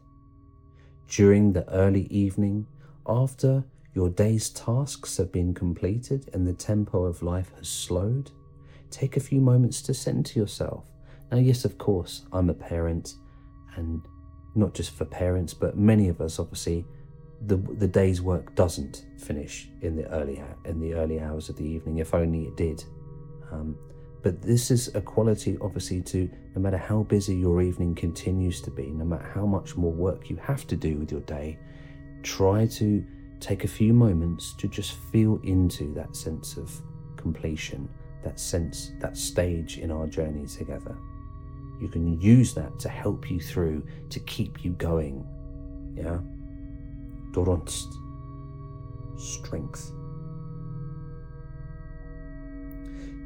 During the early evening, after your day's tasks have been completed and the tempo of life has slowed, take a few moments to center yourself now, yes, of course, I'm a parent, and not just for parents, but many of us, obviously, the the day's work doesn't finish in the early in the early hours of the evening. If only it did. Um, but this is a quality, obviously, to no matter how busy your evening continues to be, no matter how much more work you have to do with your day, try to take a few moments to just feel into that sense of completion, that sense, that stage in our journey together. You can use that to help you through, to keep you going. Yeah? Doronst. Strength.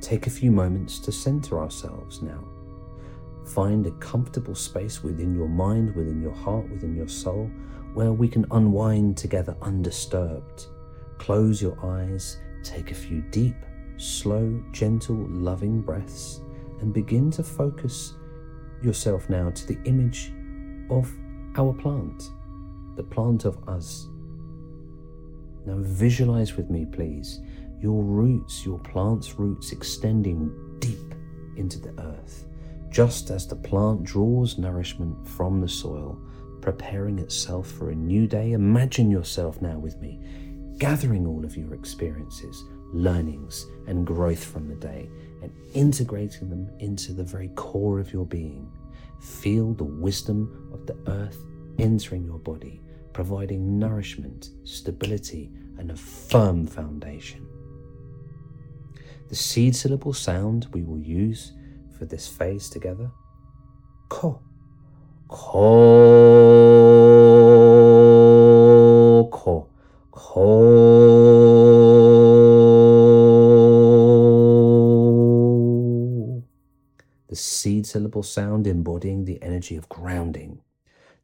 Take a few moments to center ourselves now. Find a comfortable space within your mind, within your heart, within your soul, where we can unwind together undisturbed. Close your eyes, take a few deep, slow, gentle, loving breaths, and begin to focus yourself now to the image of our plant, the plant of us. Now visualize with me, please, your roots, your plant's roots extending deep into the earth. Just as the plant draws nourishment from the soil, preparing itself for a new day, imagine yourself now with me, gathering all of your experiences, learnings, and growth from the day, and integrating them into the very core of your being. Feel the wisdom of the earth entering your body, providing nourishment, stability, and a firm foundation. The seed syllable sound we will use for this phase together ko. Ko. Ko. Ko. The seed syllable sound embodying the energy of grounding,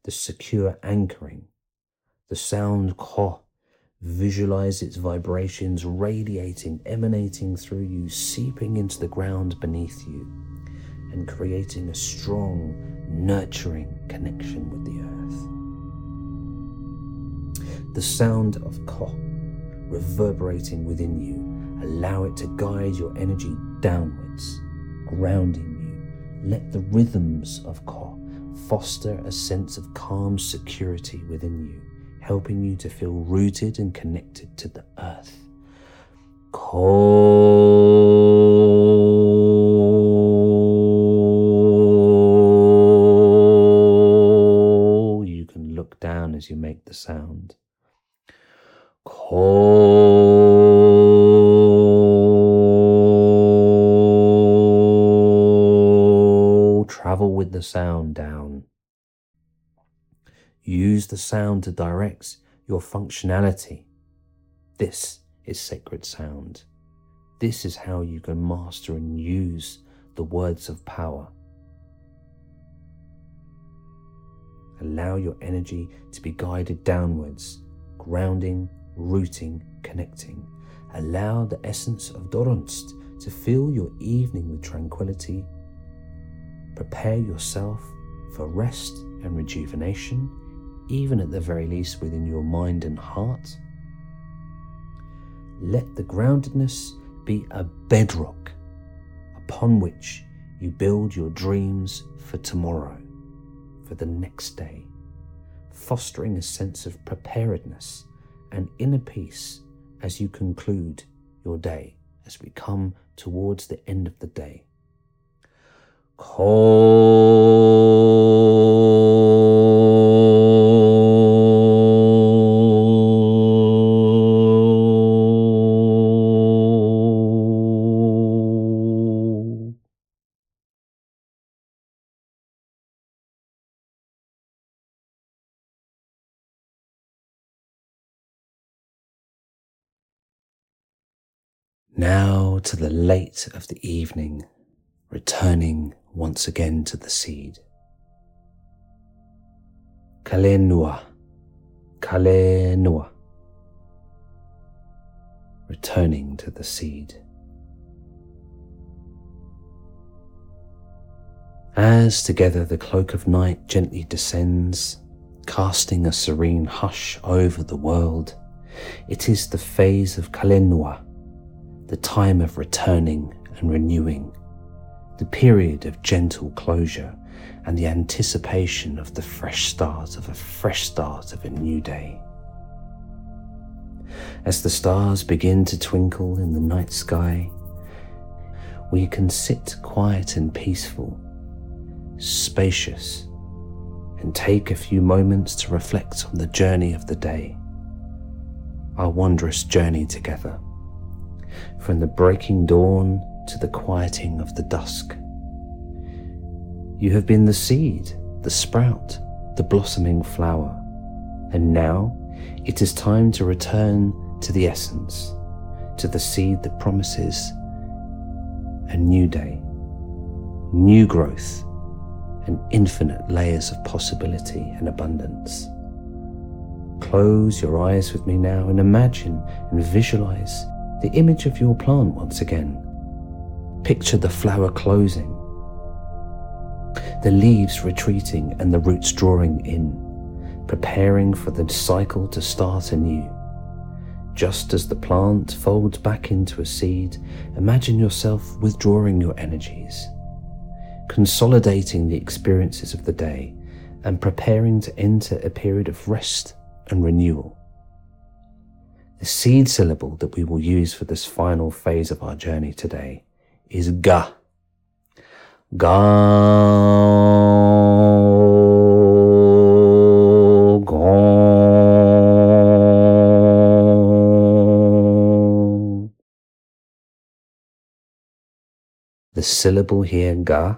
the secure anchoring. The sound ko Visualize its vibrations radiating, emanating through you, seeping into the ground beneath you, and creating a strong, nurturing connection with the earth. The sound of Ko reverberating within you, allow it to guide your energy downwards, grounding. Let the rhythms of Ko foster a sense of calm security within you helping you to feel rooted and connected to the earth. Call. You can look down as you make the sound. Call. The sound down. Use the sound to direct your functionality. This is sacred sound. This is how you can master and use the words of power. Allow your energy to be guided downwards, grounding, rooting, connecting. Allow the essence of Doronst to fill your evening with tranquility. Prepare yourself for rest and rejuvenation even at the very least within your mind and heart. Let the groundedness be a bedrock upon which you build your dreams for tomorrow, for the next day, fostering a sense of preparedness and inner peace as you conclude your day, as we come towards the end of the day. Now to the late of the evening, returning once again to the seed. Kalenua, Kalenua, returning to the seed. As together the cloak of night gently descends, casting a serene hush over the world, it is the phase of Kalenua the time of returning and renewing, the period of gentle closure and the anticipation of the fresh start of a fresh start of a new day. As the stars begin to twinkle in the night sky, we can sit quiet and peaceful, spacious, and take a few moments to reflect on the journey of the day. our wondrous journey together. From the breaking dawn to the quieting of the dusk. You have been the seed, the sprout, the blossoming flower, and now it is time to return to the essence, to the seed that promises a new day, new growth, and infinite layers of possibility and abundance. Close your eyes with me now and imagine and visualize the image of your plant once again. Picture the flower closing, the leaves retreating and the roots drawing in, preparing for the cycle to start anew. Just as the plant folds back into a seed, imagine yourself withdrawing your energies, consolidating the experiences of the day, and preparing to enter a period of rest and renewal. The seed syllable that we will use for this final phase of our journey today is ga. Ga. The syllable here, ga,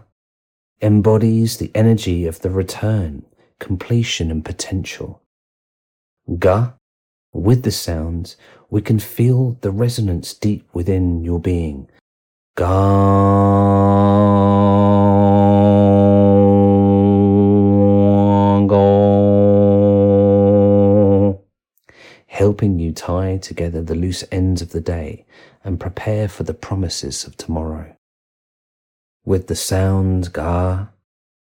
embodies the energy of the return, completion, and potential. Ga, with the sounds, we can feel the resonance deep within your being. Ga. helping you tie together the loose ends of the day and prepare for the promises of tomorrow. With the sound ga,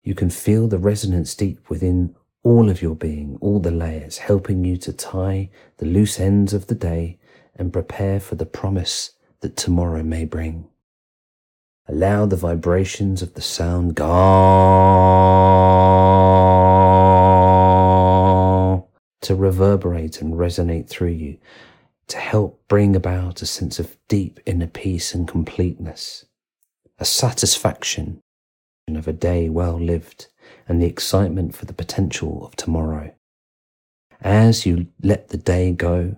you can feel the resonance deep within all of your being, all the layers, helping you to tie the loose ends of the day and prepare for the promise that tomorrow may bring. Allow the vibrations of the sound ga to reverberate and resonate through you to help bring about a sense of deep inner peace and completeness, a satisfaction of a day well lived and the excitement for the potential of tomorrow. As you let the day go,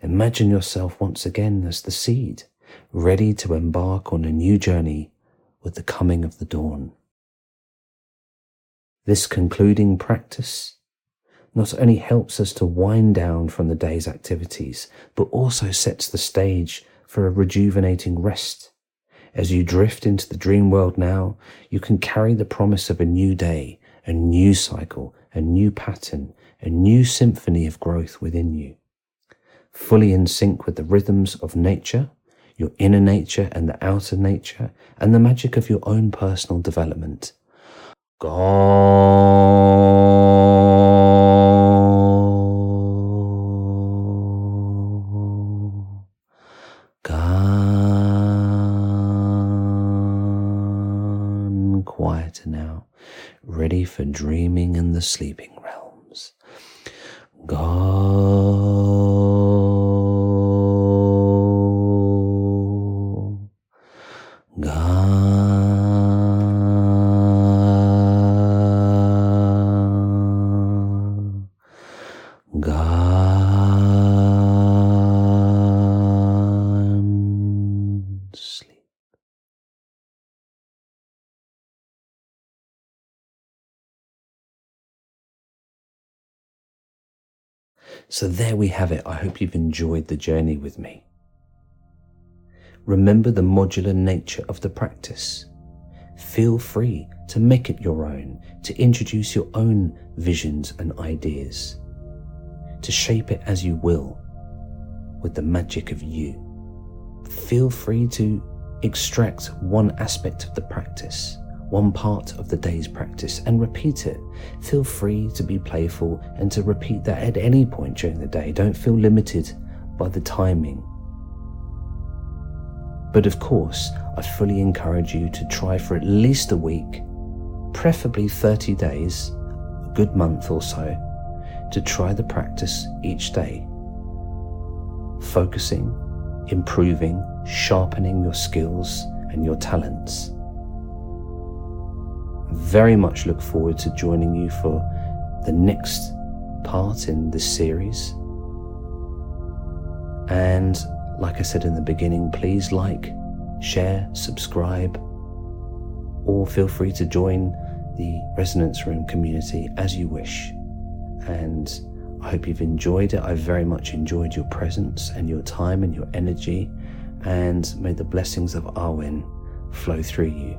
imagine yourself once again as the seed, ready to embark on a new journey with the coming of the dawn. This concluding practice not only helps us to wind down from the day's activities, but also sets the stage for a rejuvenating rest as you drift into the dream world now, you can carry the promise of a new day, a new cycle, a new pattern, a new symphony of growth within you. Fully in sync with the rhythms of nature, your inner nature and the outer nature, and the magic of your own personal development. Go. Gone quieter now, ready for dreaming in the sleeping realms. Go. So there we have it. I hope you've enjoyed the journey with me. Remember the modular nature of the practice. Feel free to make it your own, to introduce your own visions and ideas, to shape it as you will with the magic of you. Feel free to extract one aspect of the practice one part of the day's practice and repeat it. Feel free to be playful and to repeat that at any point during the day. Don't feel limited by the timing. But of course, I fully encourage you to try for at least a week, preferably 30 days, a good month or so, to try the practice each day. Focusing, improving, sharpening your skills and your talents very much look forward to joining you for the next part in this series. And like I said in the beginning, please like, share, subscribe, or feel free to join the Resonance Room community as you wish. And I hope you've enjoyed it. I very much enjoyed your presence and your time and your energy. And may the blessings of Awen flow through you.